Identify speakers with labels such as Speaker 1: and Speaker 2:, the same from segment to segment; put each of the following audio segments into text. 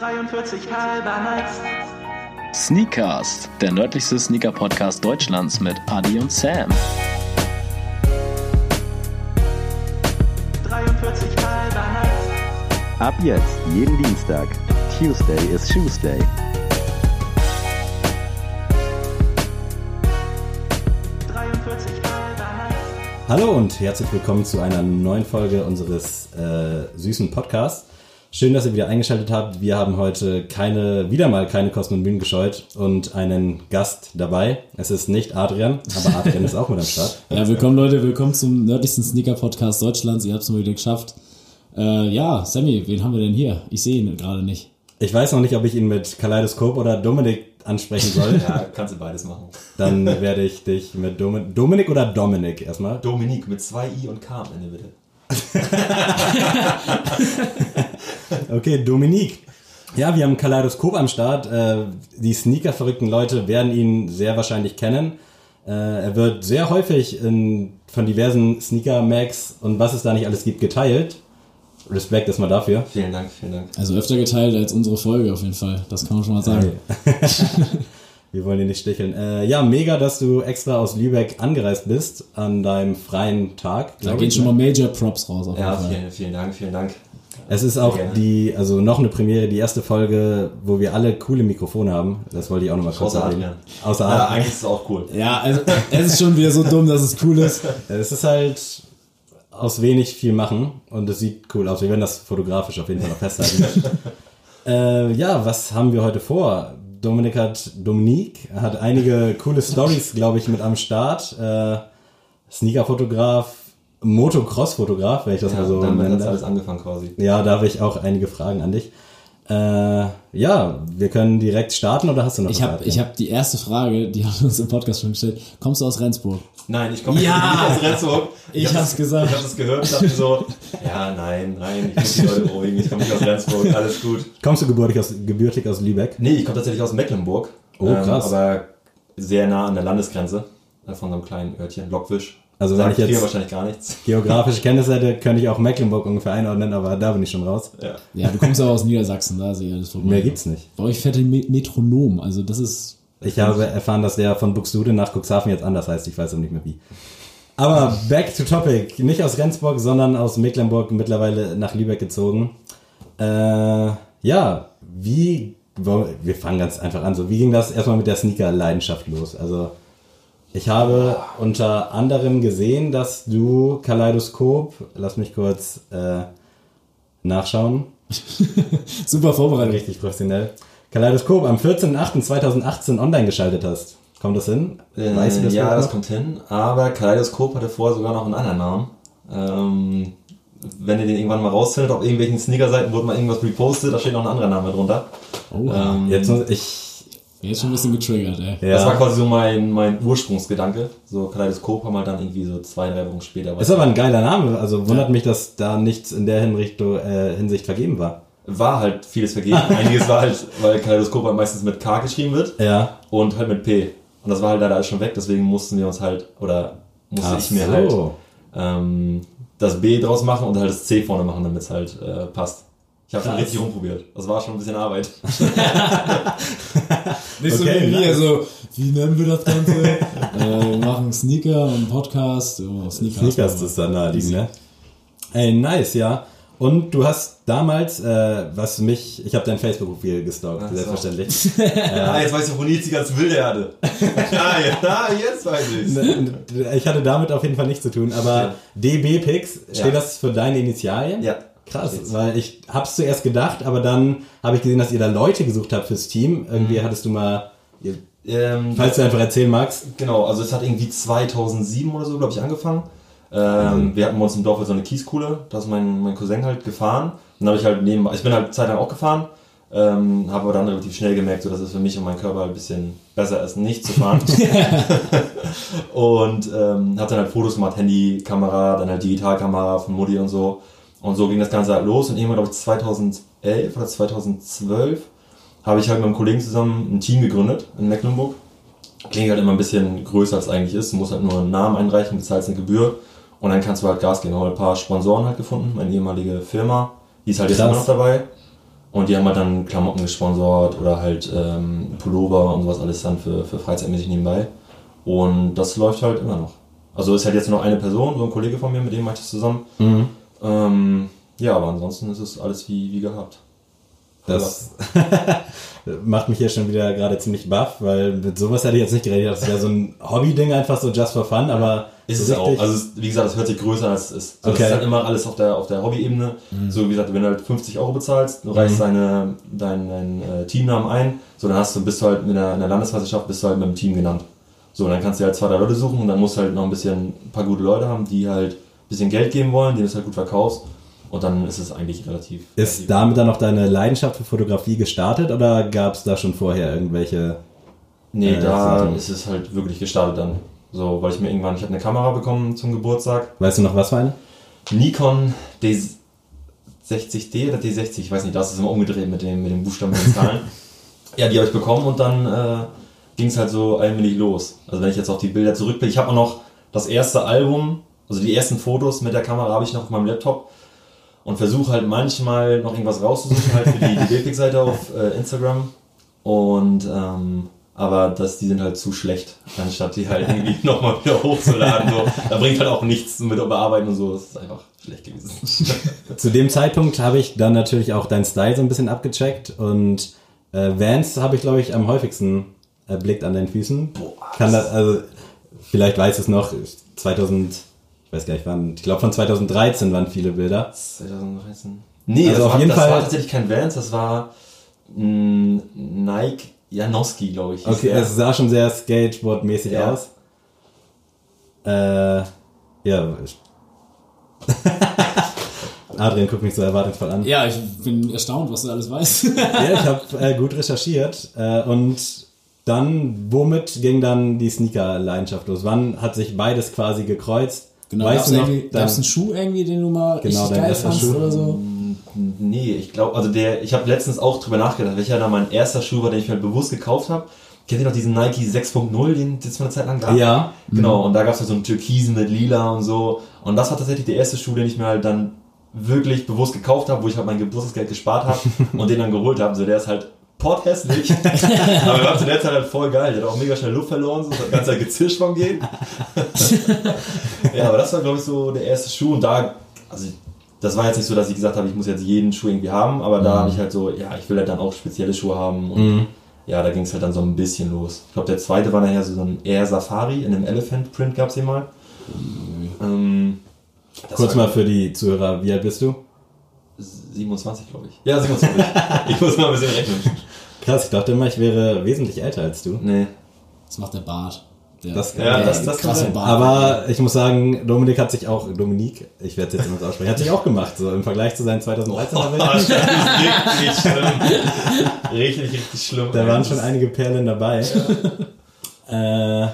Speaker 1: 43 halber nice.
Speaker 2: Sneakcast, der nördlichste Sneaker-Podcast Deutschlands mit Adi und Sam.
Speaker 1: 43 halber nice.
Speaker 3: Ab jetzt, jeden Dienstag. Tuesday is Tuesday.
Speaker 1: 43 halber nice.
Speaker 4: Hallo und herzlich willkommen zu einer neuen Folge unseres äh, süßen Podcasts. Schön, dass ihr wieder eingeschaltet habt. Wir haben heute keine, wieder mal keine Kosten und Mühen gescheut und einen Gast dabei. Es ist nicht Adrian, aber Adrian ist auch mit am Start.
Speaker 5: Ja, willkommen Leute, willkommen zum nördlichsten Sneaker-Podcast Deutschlands. Ihr habt es mal wieder geschafft. Äh, ja, Sammy, wen haben wir denn hier? Ich sehe ihn gerade nicht.
Speaker 4: Ich weiß noch nicht, ob ich ihn mit Kaleidoskop oder Dominik ansprechen soll.
Speaker 6: Ja, kannst du beides machen.
Speaker 4: Dann werde ich dich mit Domin Dominik oder Dominik erstmal.
Speaker 6: Dominik mit zwei I und K am Ende bitte.
Speaker 4: Okay, Dominik. Ja, wir haben Kaleidoskop am Start. Äh, die Sneaker-verrückten Leute werden ihn sehr wahrscheinlich kennen. Äh, er wird sehr häufig in, von diversen Sneaker-Mags und was es da nicht alles gibt geteilt. Respekt erstmal dafür.
Speaker 6: Vielen Dank, vielen Dank.
Speaker 5: Also öfter geteilt als unsere Folge auf jeden Fall. Das kann man schon mal sagen.
Speaker 4: Wir wollen dir nicht sticheln. Äh, ja, mega, dass du extra aus Lübeck angereist bist an deinem freien Tag.
Speaker 5: Da gehen schon
Speaker 4: ne?
Speaker 5: mal Major Props raus auf jeden
Speaker 6: Ja,
Speaker 5: Fall.
Speaker 6: vielen, vielen Dank, vielen Dank.
Speaker 4: Es ist auch
Speaker 6: Gerne.
Speaker 4: die, also noch eine Premiere, die erste Folge, wo wir alle coole Mikrofone haben. Das wollte ich auch nochmal kurz
Speaker 6: Außer
Speaker 4: erwähnen.
Speaker 6: Adrian.
Speaker 4: Außer
Speaker 6: Ja, eigentlich ist es auch cool.
Speaker 5: Ja, also es ist schon wieder so dumm, dass es cool ist.
Speaker 4: Es ist halt aus wenig viel machen und es sieht cool aus. Wir werden das fotografisch auf jeden Fall noch festhalten. äh, ja, was haben wir heute vor? Dominik hat, Dominik hat einige coole Stories, glaube ich, mit am Start. Äh, Sneaker-Fotograf, Motocross-Fotograf, wenn ich das
Speaker 6: Ja,
Speaker 4: mal so
Speaker 6: damit
Speaker 4: nennen
Speaker 6: hat alles angefangen quasi.
Speaker 4: Ja, da habe ich auch einige Fragen an dich. Äh, ja, wir können direkt starten oder hast du noch
Speaker 5: Ich
Speaker 4: was,
Speaker 5: habe
Speaker 4: Adrian?
Speaker 5: ich hab die erste Frage, die haben wir uns im Podcast schon gestellt. Kommst du aus Rendsburg?
Speaker 6: Nein, ich komme
Speaker 5: Ja!
Speaker 6: nicht aus Rendsburg.
Speaker 5: Ich
Speaker 6: hab
Speaker 5: hab's
Speaker 6: das-
Speaker 5: gesagt.
Speaker 6: Ich habe das gehört und dachte so, ja, nein, nein, ich muss die Leute beruhigen, ich komme nicht aus Rendsburg, alles gut.
Speaker 4: Kommst du gebürtig aus, gebürtig aus Lübeck?
Speaker 6: Nee, ich komme tatsächlich aus Mecklenburg.
Speaker 4: Oh, krass.
Speaker 6: aber sehr nah an der Landesgrenze. äh, Von so einem kleinen Örtchen, Lockwisch.
Speaker 4: Also wenn
Speaker 6: Sagt
Speaker 4: ich jetzt-
Speaker 6: wahrscheinlich gar nichts.
Speaker 4: Geografische Kenntnisse hätte, könnte ich auch Mecklenburg ungefähr einordnen, aber da bin ich schon raus.
Speaker 6: Ja.
Speaker 5: Ja, du kommst aber aus Niedersachsen, da sehe ich alles vorbei.
Speaker 4: Mehr gibt's nicht.
Speaker 5: Bei euch fährt ein Me- Metronom, also das ist...
Speaker 4: Ich habe erfahren, dass der von Buxtehude nach Cuxhaven jetzt anders heißt. Ich weiß auch nicht mehr wie. Aber back to topic. Nicht aus Rendsburg, sondern aus Mecklenburg mittlerweile nach Lübeck gezogen. Äh, ja, wie, wir fangen ganz einfach an. So, wie ging das erstmal mit der Sneaker-Leidenschaft los? Also, ich habe unter anderem gesehen, dass du Kaleidoskop, lass mich kurz äh, nachschauen,
Speaker 5: Super vorbereitet.
Speaker 4: richtig professionell, Kaleidoskop am 14.08.2018 online geschaltet hast. Kommt das hin?
Speaker 6: Äh,
Speaker 4: Weißt du das
Speaker 6: ja, das
Speaker 4: noch?
Speaker 6: kommt hin. Aber Kaleidoskop hatte vorher sogar noch einen anderen Namen. Ähm, wenn ihr den irgendwann mal rausfindet, auf irgendwelchen Sneaker-Seiten wurde mal irgendwas repostet, da steht noch ein anderer Name drunter.
Speaker 5: Oh,
Speaker 6: Ähm,
Speaker 4: Jetzt muss ich.
Speaker 5: Jetzt schon ein bisschen getriggert, ey.
Speaker 4: Ja.
Speaker 6: Das war quasi so mein, mein Ursprungsgedanke. So Kaleidoskop haben halt dann irgendwie so zwei, drei Wochen später.
Speaker 4: ist aber ein geiler Name. Also wundert mich, dass da nichts in der Hinrichtung, äh, Hinsicht vergeben war.
Speaker 6: war halt vieles vergeben. Einiges war halt, weil Kaleidoskop halt meistens mit K geschrieben wird
Speaker 4: Ja.
Speaker 6: und halt mit P. Und das war halt leider alles schon weg, deswegen mussten wir uns halt, oder musste
Speaker 4: Ach
Speaker 6: ich mir
Speaker 4: so.
Speaker 6: halt ähm, das B draus machen und halt das C vorne machen, damit es halt äh, passt. Ich habe schon richtig rumprobiert. Das war schon ein bisschen Arbeit.
Speaker 5: Nicht so
Speaker 4: Okay,
Speaker 5: wie wir,
Speaker 4: nice.
Speaker 5: so, wie nennen wir das Ganze? äh, wir machen Sneaker und Podcast. Oh, Sneaker
Speaker 4: Sneakers ist dann naheliegend, ne? Ey, nice, ja. Und du hast damals, äh, was mich, ich habe dein Facebook-Profil gestalkt,
Speaker 6: Ach so.
Speaker 4: selbstverständlich.
Speaker 6: Ah, jetzt weiß ich, wo Nils die ganzen Bilder hatte. ja, jetzt weiß ich's.
Speaker 4: ich hatte damit auf jeden Fall nichts zu tun, aber DB-Pix, steht
Speaker 6: Ja.
Speaker 4: das für deine Initialien?
Speaker 6: Ja.
Speaker 4: Krass, weil ich hab's zuerst gedacht, aber dann habe ich gesehen, dass ihr da Leute gesucht habt fürs Team. Irgendwie
Speaker 6: Mhm.
Speaker 4: hattest du mal,
Speaker 6: Ähm,
Speaker 4: falls du einfach erzählen magst.
Speaker 6: Genau, also es hat irgendwie 2007 oder so, glaube ich, angefangen. Ähm, Wir hatten bei uns im Dorf halt so eine Kieskuhle, da ist mein, mein Cousin halt gefahren. Dann habe ich halt neben, ich bin halt eine Zeit lang auch gefahren, ähm, habe aber dann relativ schnell gemerkt, so, dass es für mich und meinen Körper ein bisschen besser ist, nicht zu fahren. und ähm, habe dann halt Fotos gemacht, Handy, Kamera, dann halt Digitalkamera von Mutti und so. Und so ging das Ganze halt los und irgendwann, glaube ich, 2011 oder 2012 habe ich halt mit einem Kollegen zusammen ein Team gegründet in Mecklenburg klingt halt immer ein bisschen größer als es eigentlich ist. Du musst halt nur einen Namen einreichen, bezahlst eine Gebühr und dann kannst du halt Gas geben. Haben wir ein paar Sponsoren halt gefunden, meine ehemalige Firma, die ist halt jetzt immer noch dabei. Und die haben halt dann Klamotten gesponsert oder halt ähm, Pullover und sowas alles dann für, für freizeitmäßig nebenbei. Und das läuft halt immer noch. Also ist halt jetzt nur noch eine Person, so ein Kollege von mir, mit dem mache ich das zusammen. Ähm, ja, aber ansonsten ist es alles wie, wie gehabt.
Speaker 4: Das macht mich hier schon wieder gerade ziemlich baff, weil mit sowas hätte ich jetzt nicht geredet. Das ist ja so ein Hobby-Ding, einfach so just for fun, aber
Speaker 6: Ist
Speaker 4: so
Speaker 6: es auch. Also wie gesagt, es hört sich größer an, als es ist. So,
Speaker 4: Okay.
Speaker 6: Das ist halt immer alles auf der, auf der Hobby-Ebene. So wie gesagt, wenn du halt 50 Euro bezahlst, du reichst deine, deinen dein, äh, Teamnamen ein, so dann hast du, bist du halt in der, in der Landesmeisterschaft, bist du halt mit dem Team genannt. So, und dann kannst du halt zwei, drei Leute suchen und dann musst du halt noch ein bisschen, ein paar gute Leute haben, die halt bisschen Geld geben wollen, die das halt gut verkaufst. Und dann ist es eigentlich relativ. relativ
Speaker 4: Ist damit dann noch deine Leidenschaft für Fotografie gestartet oder gab es da schon vorher irgendwelche?
Speaker 6: Nee,
Speaker 4: Äh,
Speaker 6: da
Speaker 4: Sachen.
Speaker 6: ist es halt wirklich gestartet dann. So, weil ich mir irgendwann, ich habe eine Kamera bekommen zum Geburtstag.
Speaker 4: Weißt du noch was für eine?
Speaker 6: Nikon D60D oder D60, ich weiß nicht, das ist immer umgedreht mit dem, mit den Buchstaben und den Zahlen. ja, die habe ich bekommen und dann äh, ging es halt so allmählich los. Also wenn ich jetzt auf die Bilder zurückblicke, ich habe auch noch das erste Album, also die ersten Fotos mit der Kamera habe ich noch auf meinem Laptop und versuche halt manchmal noch irgendwas rauszusuchen, halt für die, die Bildpick-Seite auf äh, Instagram. Und ähm, aber das, die sind halt zu schlecht, anstatt die halt irgendwie nochmal wieder hochzuladen. So. Da bringt halt auch nichts mit bearbeiten und so. Das ist einfach schlecht gewesen.
Speaker 4: Zu dem Zeitpunkt habe ich dann natürlich auch deinen Style so ein bisschen abgecheckt und äh, Vans habe ich, glaube ich, am häufigsten erblickt an deinen Füßen.
Speaker 6: Boah,
Speaker 4: Kann das, also, vielleicht weißt du es noch, 2000, ich weiß gar nicht wann, ich glaube von 2013 waren viele Bilder.
Speaker 6: 2013. Nee,
Speaker 4: Also
Speaker 6: das,
Speaker 4: auf
Speaker 6: war,
Speaker 4: jeden
Speaker 6: das
Speaker 4: Fall-
Speaker 6: war tatsächlich kein Vans, das war mh, Nike Janowski, glaube ich.
Speaker 4: Okay,
Speaker 6: der.
Speaker 4: es sah schon sehr Skateboard-mäßig
Speaker 6: Ja.
Speaker 4: aus. Äh, ja. Adrian guckt mich so erwartungsvoll an.
Speaker 5: Ja, ich bin erstaunt, was du alles weißt.
Speaker 4: Ja, ich habe äh, gut recherchiert. Äh, und dann, womit ging dann die Sneaker-Leidenschaft los? Wann hat sich beides quasi gekreuzt?
Speaker 5: Genau,
Speaker 4: weißt
Speaker 5: gab's,
Speaker 4: du dein-
Speaker 5: gab's einen Schuh irgendwie, den du mal
Speaker 4: Genau,
Speaker 5: richtig geil fandst
Speaker 4: Schuh.
Speaker 5: oder so?
Speaker 6: Nee, ich glaube, also der, ich habe letztens auch drüber nachgedacht, welcher da mein erster Schuh war, den ich mir halt bewusst gekauft habe. Kennt ihr noch diesen Nike 6.0, den es mal eine Zeit lang gab?
Speaker 4: Ja.
Speaker 6: Genau, und da gab es halt so einen Türkisen mit Lila und so. Und das war tatsächlich der erste Schuh, den ich mir halt dann wirklich bewusst gekauft habe, wo ich halt mein Geburtstagsgeld gespart habe und den dann geholt habe. So, der ist halt potthässlich, aber er war zu der Zeit halt voll geil. Der hat auch mega schnell Luft verloren, so, das ganze Zeit gezischt vom Gehen. ja, aber das war, glaube ich, so der erste Schuh und da, also das war jetzt nicht so, dass ich gesagt habe, ich muss jetzt jeden Schuh irgendwie haben, aber da habe ich halt so, ja, ich will halt dann auch spezielle Schuhe haben und ja, da ging es halt dann so ein bisschen los. Ich glaube, der zweite war nachher so ein Air Safari in einem Elephant Print gab es den mal. Ähm, das
Speaker 4: Kurz mal für die Zuhörer, wie alt bist du?
Speaker 6: 27, glaube ich. Ja, 27. ich muss mal ein bisschen rechnen.
Speaker 4: Krass, ich dachte immer, ich wäre wesentlich älter als du.
Speaker 6: Nee.
Speaker 5: Das macht der Bart. Der,
Speaker 4: Das-
Speaker 6: ja,
Speaker 5: der
Speaker 6: das- das
Speaker 5: krasse. Bart.
Speaker 4: Aber ich muss sagen, Dominik hat sich auch, Dominik, ich werde es jetzt immer so aussprechen, hat sich auch gemacht, so im Vergleich zu seinen 2013er Bildern.
Speaker 6: das ist richtig schlimm. Richtig, richtig schlimm.
Speaker 4: Da waren schon einige Perlen dabei. Äh,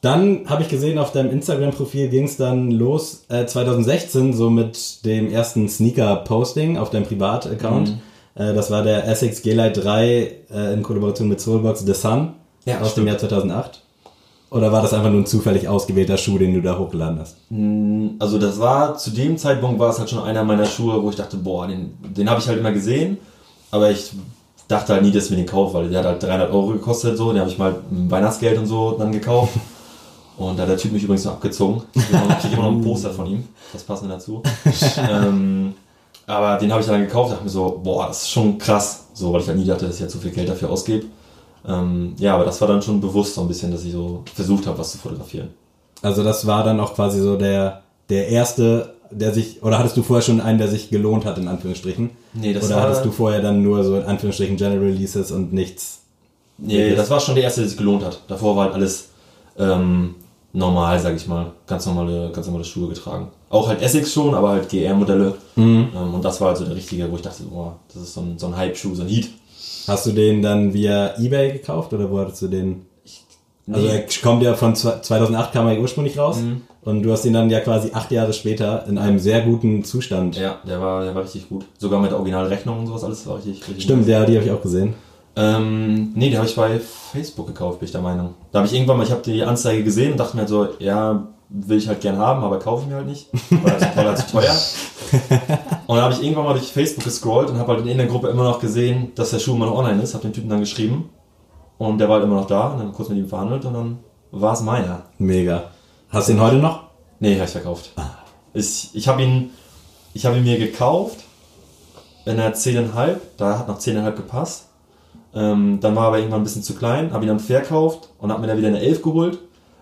Speaker 4: dann habe ich gesehen, auf deinem Instagram-Profil ging es dann los äh, 2016, so mit dem ersten Sneaker-Posting auf deinem Privat-Account.
Speaker 6: Mhm.
Speaker 4: Äh, das war der Essex G-Lite 3 äh, in Kollaboration mit Soulbox The Sun
Speaker 6: Ja,
Speaker 4: aus dem
Speaker 6: stimmt.
Speaker 4: Jahr 2008. Oder war das einfach nur ein zufällig ausgewählter Schuh, den du da hochgeladen hast?
Speaker 6: Also das war, zu dem Zeitpunkt war es halt schon einer meiner Schuhe, wo ich dachte, boah, den, den habe ich halt immer gesehen, aber ich dachte halt nie, dass mir den kaufe, weil der hat halt 300 Euro gekostet, so, den habe ich mal Weihnachtsgeld und so dann gekauft. Und da hat der Typ mich übrigens noch abgezogen. Ich kriege immer noch ein Poster von ihm, das passende dazu. ähm, aber den habe ich dann gekauft, dachte mir so, boah, das ist schon krass, so, weil ich halt nie dachte, dass ich jetzt so viel Geld dafür ausgebe. Ähm, ja, aber das war dann schon bewusst so ein bisschen, dass ich so versucht habe, was zu fotografieren.
Speaker 4: Also das war dann auch quasi so der, der erste, der sich, oder hattest du vorher schon einen, der sich gelohnt hat, in Anführungsstrichen?
Speaker 6: Nee, das
Speaker 4: oder
Speaker 6: war-
Speaker 4: hattest du vorher dann nur so in Anführungsstrichen General Releases und nichts?
Speaker 6: Nee, das war schon der erste, der sich gelohnt hat. Davor war halt alles ähm, normal, sag ich mal. Ganz normale, ganz normale Schuhe getragen. Auch halt Essex schon, aber halt GR-Modelle. Ähm, und das war halt so der richtige, wo ich dachte, boah, das ist so ein, so ein Hype-Schuh, so ein Heat.
Speaker 4: Hast du den dann via Ebay gekauft oder wo hattest du den? Also er kommt ja von zwe- 2008 kam er ursprünglich raus
Speaker 6: Mhm.
Speaker 4: und du hast ihn dann ja quasi acht Jahre später in einem sehr guten Zustand.
Speaker 6: Ja, der war, der war richtig gut. Sogar mit der Originalrechnung und sowas, alles war richtig, richtig
Speaker 4: Stimmt,
Speaker 6: gut.
Speaker 4: ja, die habe ich auch gesehen.
Speaker 6: Ähm, nee, die habe ich bei Facebook gekauft, bin ich der Meinung. Da habe ich irgendwann mal, ich habe die Anzeige gesehen und dachte mir halt so, ja, will ich halt gern haben, aber kaufe ich mir halt nicht, weil zu, weil er zu teuer. Und dann habe ich irgendwann mal durch Facebook gescrollt und habe halt in der Gruppe immer noch gesehen, dass der Schuh immer noch online ist. Habe den Typen dann geschrieben und der war halt immer noch da und dann kurz mit ihm verhandelt und dann war es meiner.
Speaker 4: Mega. Hast du ihn heute noch?
Speaker 6: Nee, habe ich verkauft. Ich, ich habe ihn, ich habe ihn mir gekauft in der 10,5, da hat noch 10,5 gepasst. Ähm, dann war er aber irgendwann ein bisschen zu klein, habe ihn dann verkauft und habe mir dann wieder eine 11 geholt.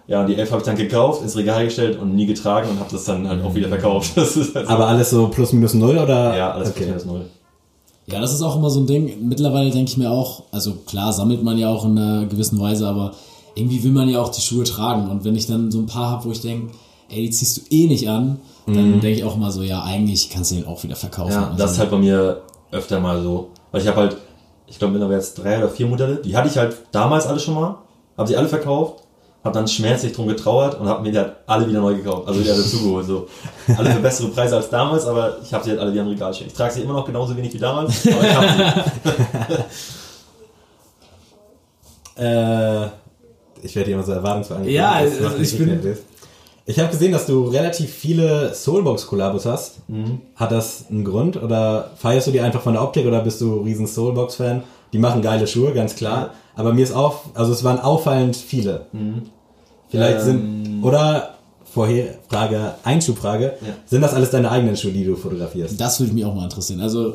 Speaker 6: Ja, und die 11 habe ich dann gekauft, ins Regal gestellt und nie getragen und habe das dann halt auch wieder verkauft. Das ist halt so.
Speaker 4: Aber alles so plus minus null oder?
Speaker 6: ja, alles
Speaker 4: okay.
Speaker 6: okay. null.
Speaker 5: Ja, das ist auch immer so ein Ding. Mittlerweile denke ich mir auch, also klar sammelt man ja auch in einer gewissen Weise, aber irgendwie will man ja auch die Schuhe tragen. Und wenn ich dann so ein paar habe, wo ich denke, ey, die ziehst du eh nicht an, dann denke ich auch mal so, ja, eigentlich kannst du den auch wieder verkaufen.
Speaker 6: Ja,
Speaker 5: Also,
Speaker 6: das ist halt bei mir öfter mal so. Weil ich habe halt, ich glaube mittlerweile jetzt drei oder vier Modelle. Die hatte ich halt damals alle schon mal, habe sie alle verkauft, habe dann schmerzlich drum getrauert und habe mir die halt alle wieder neu gekauft. Also wieder dazugeholt. So. Alle für bessere Preise als damals, aber ich habe sie halt alle wieder im Regal stehen. Ich trage sie immer noch genauso wenig wie damals, aber ich habe sie.
Speaker 4: Äh, ich werde immer so erwartungsvoll angeguckt.
Speaker 5: Ja, also ich bin-.
Speaker 4: Ich habe gesehen, dass du relativ viele Soulbox-Kollabos hast. Hat das einen Grund oder feierst du die einfach von der Optik oder bist du riesen Soulbox-Fan? Die machen geile Schuhe, ganz klar. Aber mir ist auf, also es waren auffallend viele. Vielleicht sind, oder vorher Frage, Einschubfrage,
Speaker 6: Ja.
Speaker 4: sind das alles deine eigenen Schuhe, die du fotografierst?
Speaker 5: das würde mich auch mal interessieren. Also,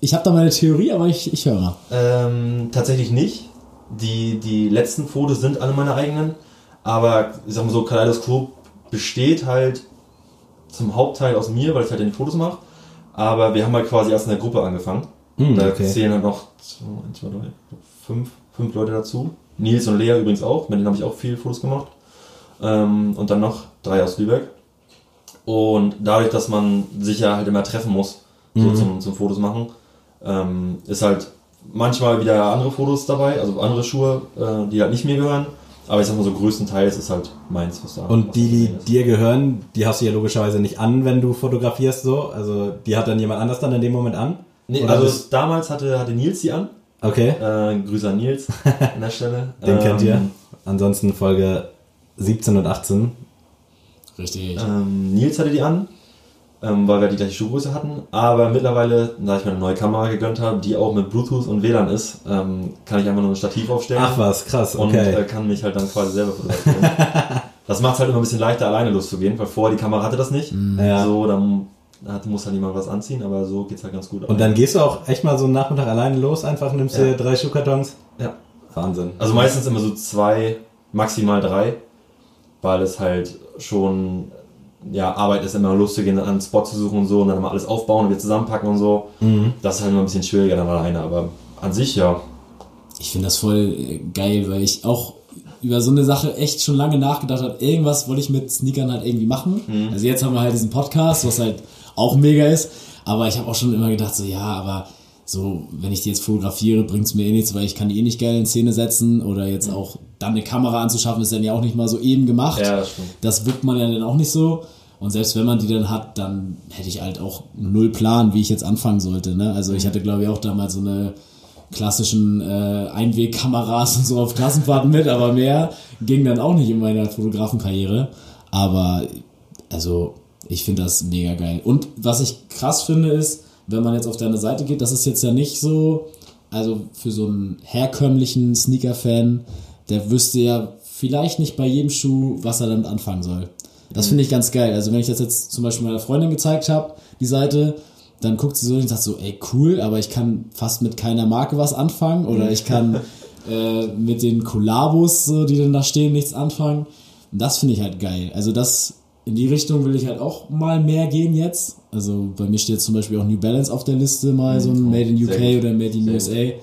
Speaker 5: ich habe da meine Theorie, aber ich, ich höre mal.
Speaker 6: Ähm, tatsächlich nicht. Die, die letzten Fotos sind alle meine eigenen. Aber ich sag mal so, Kaleidoskop besteht halt zum Hauptteil aus mir, weil ich halt die Fotos mache. Aber wir haben halt quasi erst in der Gruppe angefangen.
Speaker 4: Hm,
Speaker 6: da
Speaker 4: okay.
Speaker 6: zählen halt noch zwei, eins, zwei, drei, fünf, fünf Leute dazu. Nils und Lea übrigens auch, mit denen habe ich auch viele Fotos gemacht. Ähm, und dann noch drei aus Lübeck. Und dadurch, dass man sich ja halt immer treffen muss, so zum, zum Fotos machen, ähm, ist halt manchmal wieder andere Fotos dabei, also andere Schuhe, äh, die halt nicht mir gehören. Aber ich sag mal so, größtenteils ist halt meins, was da
Speaker 4: Und
Speaker 6: was
Speaker 4: die, die dir gehören, die hast du ja logischerweise nicht an, wenn du fotografierst so. Also die hat dann jemand anders dann in dem Moment an.
Speaker 6: Nee,
Speaker 4: Oder
Speaker 6: also
Speaker 4: bist-
Speaker 6: damals hatte, hatte Nils die an.
Speaker 4: Okay,
Speaker 6: Äh, Grüße an Nils an der Stelle.
Speaker 4: den kennt ihr.
Speaker 6: Ähm,
Speaker 4: Ansonsten Folge 17 und 18.
Speaker 5: Richtig.
Speaker 6: Ähm, Nils hatte die an, ähm, weil wir die gleiche Schuhgröße hatten. Aber mittlerweile, da ich mir eine neue Kamera gegönnt habe, die auch mit Bluetooth und WLAN ist, ähm, kann ich einfach nur ein Stativ aufstellen.
Speaker 4: Ach was, krass,
Speaker 6: Und
Speaker 4: okay.
Speaker 6: äh, kann mich halt dann quasi selber fotografieren. das macht es halt immer ein bisschen leichter, alleine loszugehen, weil vorher die Kamera hatte das nicht.
Speaker 4: Ja.
Speaker 6: So, dann hat, muss halt niemand was anziehen, aber so geht's halt ganz gut.
Speaker 4: Und dann gehst du auch echt mal so einen Nachmittag alleine los, einfach nimmst
Speaker 6: Ja.
Speaker 4: dir drei Schuhkartons.
Speaker 6: ja.
Speaker 4: Wahnsinn.
Speaker 6: Also meistens immer so zwei, maximal drei, weil es halt schon ja, Arbeit ist, immer loszugehen, einen Spot zu suchen und so und dann mal alles aufbauen und wieder zusammenpacken und so. Das ist halt immer ein bisschen schwieriger dann alleine, aber an sich ja.
Speaker 5: Ich finde das voll geil, weil ich auch über so eine Sache echt schon lange nachgedacht habe. Irgendwas wollte ich mit Sneakern halt irgendwie machen.
Speaker 6: Mhm.
Speaker 5: Also jetzt haben wir halt diesen Podcast, was halt auch mega ist. Aber ich habe auch schon immer gedacht, so ja, aber so, wenn ich die jetzt fotografiere, bringt's mir eh nichts, weil ich kann die eh nicht geil in Szene setzen. Oder jetzt auch dann eine Kamera anzuschaffen, ist dann ja auch nicht mal so eben gemacht.
Speaker 6: Ja, das stimmt.
Speaker 5: Das wirkt man ja dann auch nicht so. Und selbst wenn man die dann hat, dann hätte ich halt auch null Plan, wie ich jetzt anfangen sollte. Ne? Also ich hatte, glaube ich, auch damals so eine klassischen äh, Einwegkameras und so auf Klassenfahrten mit, aber mehr ging dann auch nicht in meiner Fotografenkarriere. Aber also ich finde das mega geil. Und was ich krass finde ist, wenn man jetzt auf deine Seite geht, das ist jetzt ja nicht so, also für so einen herkömmlichen Sneaker-Fan, der wüsste ja vielleicht nicht bei jedem Schuh, was er damit anfangen soll. Das finde ich ganz geil. Also wenn ich das jetzt zum Beispiel meiner Freundin gezeigt habe, die Seite, dann guckt sie so und sagt so, ey cool, aber ich kann fast mit keiner Marke was anfangen oder ich kann äh, mit den Kollabos, so, die dann da stehen, nichts anfangen. Und das finde ich halt geil. Also das in die Richtung will ich halt auch mal mehr gehen jetzt. Also bei mir steht zum Beispiel auch New Balance auf der Liste, mal so ein Made in UK oder Made in
Speaker 6: Sehr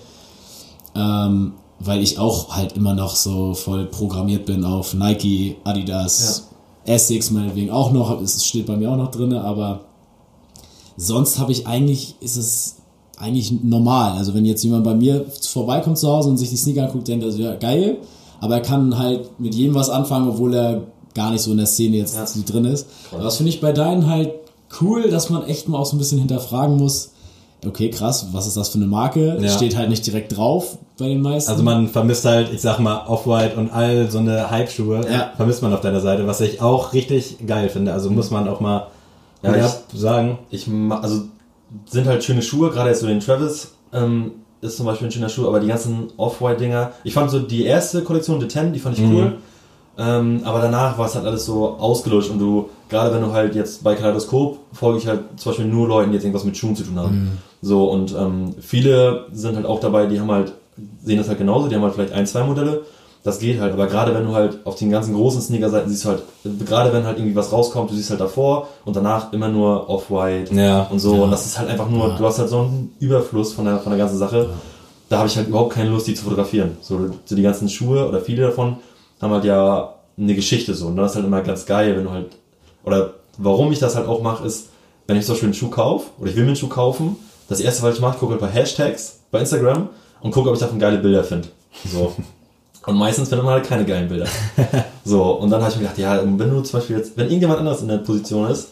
Speaker 5: USA. Ähm, weil ich auch halt immer noch so voll programmiert bin auf Nike, Adidas, Essex meinetwegen auch noch, es steht bei mir auch noch drinne, aber sonst habe ich eigentlich, ist es eigentlich normal. Also wenn jetzt jemand bei mir vorbeikommt zu Hause und sich die Sneaker anguckt, denkt er so, ja geil, aber er kann halt mit jedem was anfangen, obwohl er gar nicht so in der Szene jetzt
Speaker 6: Ja.
Speaker 5: drin ist. Aber das finde ich bei deinen halt cool, dass man echt mal auch so ein bisschen hinterfragen muss, okay, krass, was ist das für eine Marke?
Speaker 4: Ja.
Speaker 5: Steht halt nicht direkt drauf bei den meisten.
Speaker 4: Also man vermisst halt, ich sag mal, Off-White und all so eine Hype-Schuhe,
Speaker 5: Ja.
Speaker 4: vermisst man auf deiner Seite, was ich auch richtig geil finde. Also muss man auch mal
Speaker 6: Ja,
Speaker 4: Hut
Speaker 6: ich-
Speaker 4: sagen.
Speaker 6: ich also sind halt schöne Schuhe, gerade jetzt so den Travis ähm, ist zum Beispiel ein schöner Schuh, aber die ganzen Off-White-Dinger, ich fand so die erste Kollektion, The Ten, die fand ich cool, ähm, aber danach war es halt alles so ausgelutscht und du, gerade wenn du halt jetzt bei Kaleidoskop folge ich halt zum Beispiel nur Leuten, die jetzt irgendwas mit Schuhen zu tun haben. So und ähm, viele sind halt auch dabei, die haben halt, sehen das halt genauso, die haben halt vielleicht ein, zwei Modelle. Das geht halt, aber gerade wenn du halt auf den ganzen großen Sneaker-Seiten siehst halt, gerade wenn halt irgendwie was rauskommt, du siehst halt davor und danach immer nur Off-White
Speaker 4: Ja.
Speaker 6: und so.
Speaker 5: Ja.
Speaker 6: Und das ist halt einfach nur,
Speaker 5: Ja.
Speaker 6: du hast halt so einen Überfluss von der, von der ganzen Sache. Da habe ich halt überhaupt keine Lust, die zu fotografieren. So, so die ganzen Schuhe oder viele davon haben halt ja eine Geschichte so. Und das ist halt immer ganz geil, wenn du halt, oder warum ich das halt auch mache, ist, wenn ich zum Beispiel einen Schuh kaufe oder ich will mir einen Schuh kaufen, das erste, was ich mache, gucke halt bei Hashtags bei Instagram und gucke, ob ich davon geile Bilder finde. So. Und meistens findet man halt keine geilen Bilder. So, und dann habe ich mir gedacht, ja, wenn du zum Beispiel jetzt, wenn irgendjemand anders in der Position ist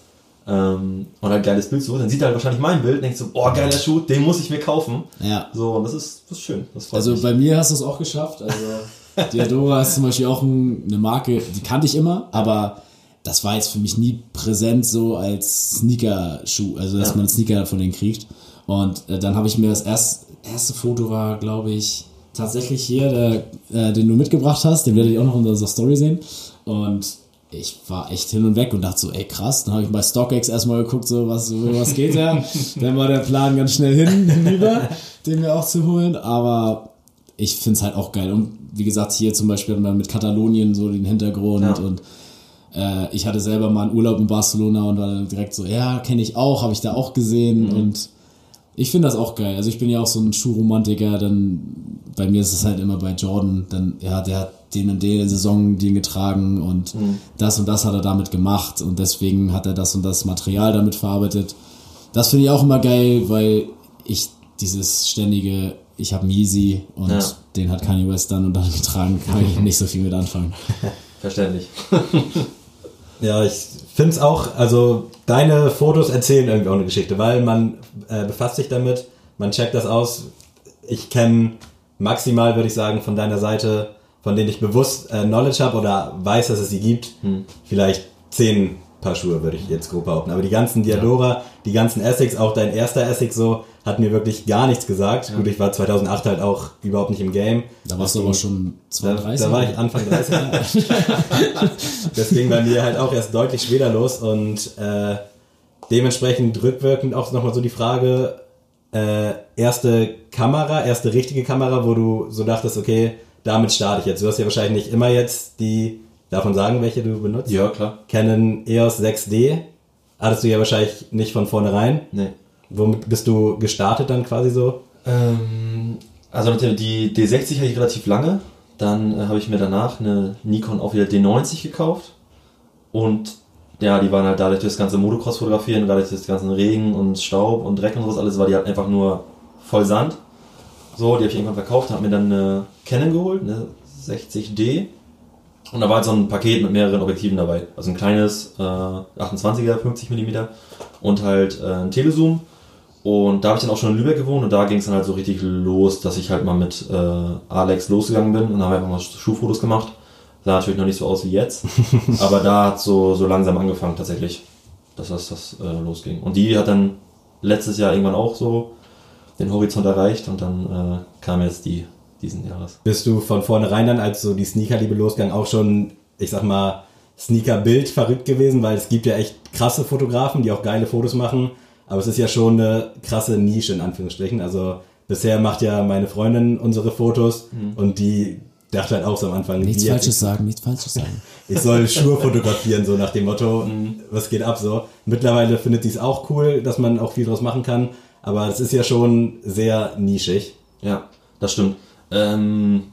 Speaker 6: ähm, und halt ein geiles Bild sucht, dann sieht er halt wahrscheinlich mein Bild und denkt so, oh, geiler Schuh, den muss ich mir kaufen.
Speaker 5: Ja.
Speaker 6: So, und das ist, das ist schön. Das
Speaker 5: Also
Speaker 6: mich.
Speaker 5: bei mir hast du es auch geschafft. Also Diadora ist zum Beispiel auch ein, eine Marke, die kannte ich immer, aber das war jetzt für mich nie präsent so als Sneaker-Schuh, also dass
Speaker 6: Ja.
Speaker 5: man Sneaker von denen kriegt. Und äh, dann habe ich mir das erst, erste Foto war, glaube ich, tatsächlich hier, der, äh, den du mitgebracht hast, den werdet ihr auch noch in unserer Story sehen. Und ich war echt hin und weg und dachte so, ey krass, dann habe ich bei StockX erstmal geguckt, so was, was geht da? dann war der Plan ganz schnell hin, hinüber, den mir auch zu holen, aber ich finde es halt auch geil. Und wie gesagt, hier zum Beispiel hat man mit Katalonien so den Hintergrund
Speaker 6: Ja.
Speaker 5: und äh, ich hatte selber mal einen Urlaub in Barcelona und war dann direkt so, ja, kenne ich auch, habe ich da auch gesehen und ich finde das auch geil. Also ich bin ja auch so ein Schuhromantiker, dann bei mir ist es halt immer bei Jordan, dann, ja, der hat den und den Saison den getragen und das und das hat er damit gemacht und deswegen hat er das und das Material damit verarbeitet. Das finde ich auch immer geil, weil ich dieses ständige, ich habe Yeezy und
Speaker 6: Ja.
Speaker 5: den hat Kanye West dann und dann getragen, kann ich nicht so viel mit anfangen.
Speaker 6: Verständlich.
Speaker 4: Ja, ich finde es auch, also deine Fotos erzählen irgendwie auch eine Geschichte, weil man äh, befasst sich damit, man checkt das aus. Ich kenne maximal, würde ich sagen, von deiner Seite, von denen ich bewusst äh, Knowledge habe oder weiß, dass es sie gibt, vielleicht zehn Paar Schuhe, würde ich jetzt grob behaupten. Aber die ganzen Diadora, die ganzen Essex, auch dein erster Essex so, hat mir wirklich gar nichts gesagt. Gut, ich war 2008 halt auch überhaupt nicht im Game.
Speaker 5: Da warst du aber schon
Speaker 4: Da,
Speaker 5: 32.
Speaker 4: da war ich Anfang 30. das ging bei mir halt auch erst deutlich später los und äh, dementsprechend rückwirkend auch nochmal so die Frage, äh, erste Kamera, erste richtige Kamera, wo du so dachtest, okay, damit starte ich jetzt. Du hast ja wahrscheinlich nicht immer jetzt die, davon sagen, welche du benutzt.
Speaker 6: Ja, klar.
Speaker 4: Canon EOS 6D hattest du ja wahrscheinlich nicht von vornherein.
Speaker 6: Nee.
Speaker 4: Womit bist du gestartet dann quasi so?
Speaker 6: Ähm, also die D60 hatte ich relativ lange. Dann äh, habe ich mir danach eine Nikon auch wieder D90 gekauft. Und ja, die waren halt dadurch das ganze Motocross fotografieren und dadurch das ganze Regen und Staub und Dreck und sowas alles, war die halt einfach nur voll Sand. So, die habe ich irgendwann verkauft, habe mir dann eine Canon geholt, eine 60D. Und da war halt so ein Paket mit mehreren Objektiven dabei. Also ein kleines äh, 28er, 50 mm und halt äh, ein Telezoom. Und da habe ich dann auch schon in Lübeck gewohnt und da ging es dann halt so richtig los, dass ich halt mal mit äh, Alex losgegangen bin und dann haben wir einfach mal Schuhfotos gemacht. Sah natürlich noch nicht so aus wie jetzt, aber da hat so, so langsam angefangen tatsächlich, dass das, das äh, losging. Und die hat dann letztes Jahr irgendwann auch so den Horizont erreicht und dann äh, kam jetzt die diesen Jahres.
Speaker 4: Bist du von vornherein dann, als so die Sneakerliebe losgang, auch schon, ich sag mal, Sneaker-Bild verrückt gewesen? Weil es gibt ja echt krasse Fotografen, die auch geile Fotos machen. Aber es ist ja schon eine krasse Nische in Anführungsstrichen. Also bisher macht ja meine Freundin unsere Fotos und die dachte halt auch so am Anfang,
Speaker 5: Nichts Falsches sagen, nichts Falsches sagen.
Speaker 4: ich soll Schuhe fotografieren, so nach dem Motto, was geht ab so. Mittlerweile findet sie es auch cool, dass man auch viel draus machen kann, aber es ist ja schon sehr nischig.
Speaker 6: Ja, das stimmt. Ähm,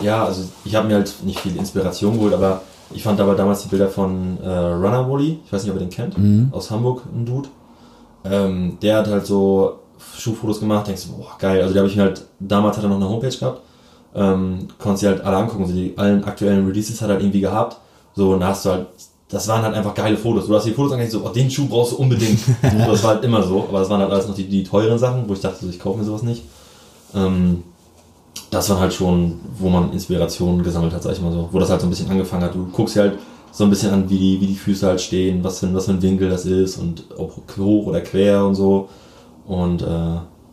Speaker 6: ja, also ich habe mir halt nicht viel Inspiration geholt, aber ich fand aber damals die Bilder von äh, Runner Wally, ich weiß nicht, ob ihr den kennt, aus Hamburg, ein Dude. Ähm, der hat halt so Schuhfotos gemacht, denkst du, boah, geil. Also da habe ich mir halt, damals hat er noch eine Homepage gehabt, ähm, konntest dir halt alle angucken, so die allen aktuellen Releases hat er halt irgendwie gehabt. So, und da hast du halt, das waren halt einfach geile Fotos. Du hast die Fotos angeguckt, so, oh, den Schuh brauchst du unbedingt. das war halt immer so, aber das waren halt alles noch die, die teuren Sachen, wo ich dachte, so, ich kaufe mir sowas nicht. Ähm, das war halt schon, wo man Inspirationen gesammelt hat, sag ich mal so. Wo das halt so ein bisschen angefangen hat. Du guckst dir halt so ein bisschen an, wie die, wie die Füße halt stehen, was für, ein- was für ein Winkel das ist und ob hoch oder quer und so. Und äh,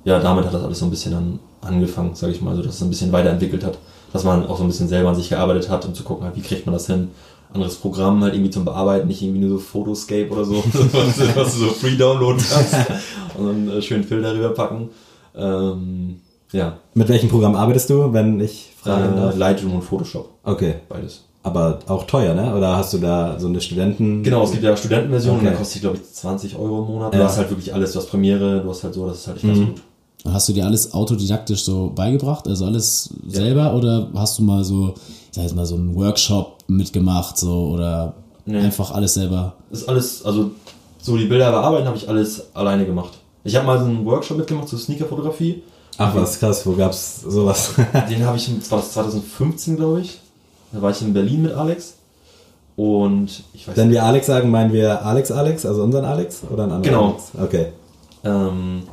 Speaker 6: ja, damit hat das alles so ein bisschen dann angefangen, sage ich mal, so dass es ein bisschen weiterentwickelt hat, dass man auch so ein bisschen selber an sich gearbeitet hat, um zu gucken, halt, wie kriegt man das hin. Anderes Programm halt irgendwie zum Bearbeiten, nicht irgendwie nur so Photoscape oder so, was, du- was du so free downloaden kannst und dann äh, schön Filter rüberpacken. Ähm, ja,
Speaker 4: Mit welchem Programm arbeitest du, wenn ich fragen
Speaker 6: äh,
Speaker 4: darf?
Speaker 6: Lightroom und Photoshop,
Speaker 4: Okay.
Speaker 6: beides.
Speaker 4: Aber auch teuer, ne? Oder hast du da so eine Studenten...
Speaker 6: Genau, es gibt ja Studentenversionen,
Speaker 4: Okay.
Speaker 6: da kostet glaube ich, 20 Euro im Monat.
Speaker 4: Ja.
Speaker 6: Du hast halt wirklich alles, du hast Premiere, du hast halt so, das ist halt echt ganz
Speaker 4: Mhm.
Speaker 6: gut.
Speaker 5: Und Hast du dir alles autodidaktisch so beigebracht? Also alles selber? Oder hast du mal so, ich sag jetzt mal, so einen Workshop mitgemacht, so, oder
Speaker 6: Nee.
Speaker 5: einfach alles selber?
Speaker 6: Das ist alles, also so die Bilder bearbeiten habe ich alles alleine gemacht. Ich habe mal so einen Workshop mitgemacht zur Sneakerfotografie.
Speaker 4: Ach was, krass, wo gab's sowas?
Speaker 6: Den habe ich, das war das 2015, glaube ich. Da war ich in Berlin mit Alex. Und ich weiß
Speaker 4: Wenn wir Alex sagen, meinen wir Alex Alex, also unseren Alex oder einen anderen
Speaker 6: Genau.
Speaker 4: Alex? Okay,
Speaker 6: ähm,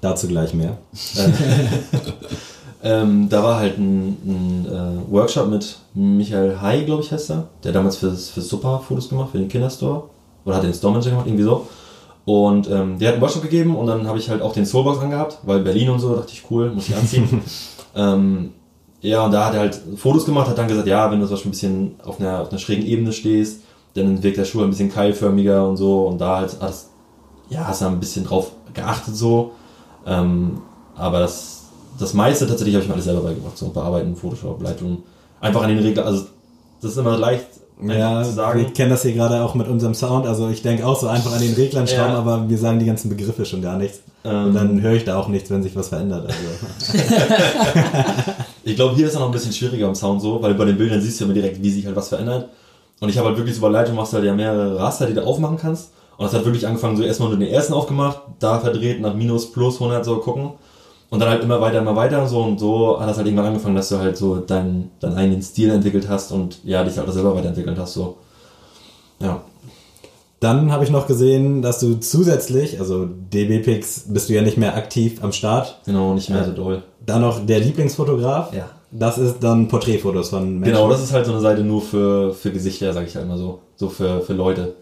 Speaker 4: dazu gleich mehr.
Speaker 6: ähm, da war halt ein, ein äh, Workshop mit Michael Hai, glaube ich, heißt er. Der damals fürs, fürs Super Fotos gemacht, für den Kinderstore. Oder hat den Store Manager gemacht, irgendwie so. Und ähm, der hat einen Workshop gegeben und dann habe ich halt auch den Soulbox angehabt, weil Berlin und so, dachte ich, cool, muss ich anziehen. ähm, ja, und da hat er halt Fotos gemacht, hat dann gesagt, ja, wenn du Beispiel ein bisschen auf einer, auf einer schrägen Ebene stehst, dann wirkt der Schuh ein bisschen keilförmiger und so. Und da halt, es- ja, hast du ein bisschen drauf geachtet so. Ähm, aber das, das meiste tatsächlich habe ich mir alles selber beigebracht. So bearbeiten, Photoshop, Lightroom. Einfach an den Regler, also das ist immer leicht
Speaker 4: Ja,
Speaker 6: sagen.
Speaker 4: ich kenne das hier gerade auch mit unserem Sound. Also ich denke auch so einfach an den Reglern schrauben,
Speaker 6: Ja.
Speaker 4: aber wir sagen die ganzen Begriffe schon gar nichts.
Speaker 6: Ähm.
Speaker 4: Und dann höre ich da auch nichts, wenn sich was verändert. Also.
Speaker 6: Ich glaube, hier ist es noch ein bisschen schwieriger im Sound so, weil bei den Bildern siehst du immer direkt, wie sich halt was verändert. Und ich habe halt wirklich so bei Lightroom machst du halt ja mehrere Raster, die du aufmachen kannst. Und das hat wirklich angefangen, so erstmal nur den ersten aufgemacht, da verdreht, nach minus, plus 100 so gucken. Und dann halt immer weiter, immer weiter und so. Und so hat das halt irgendwann angefangen, dass du halt so deinen, deinen eigenen Stil entwickelt hast und ja, dich halt auch selber weiterentwickelt hast, so. Ja.
Speaker 4: Dann habe ich noch gesehen, dass du zusätzlich, also DB-Pix bist du ja nicht mehr aktiv am Start,
Speaker 6: Genau, nicht mehr so doll.
Speaker 4: dann noch der Lieblingsfotograf.
Speaker 6: Ja.
Speaker 4: Das ist dann Porträtfotos von Menschen.
Speaker 6: Genau, das ist halt so eine Seite nur für, für Gesichter, sag ich halt immer so. So für, für Leute.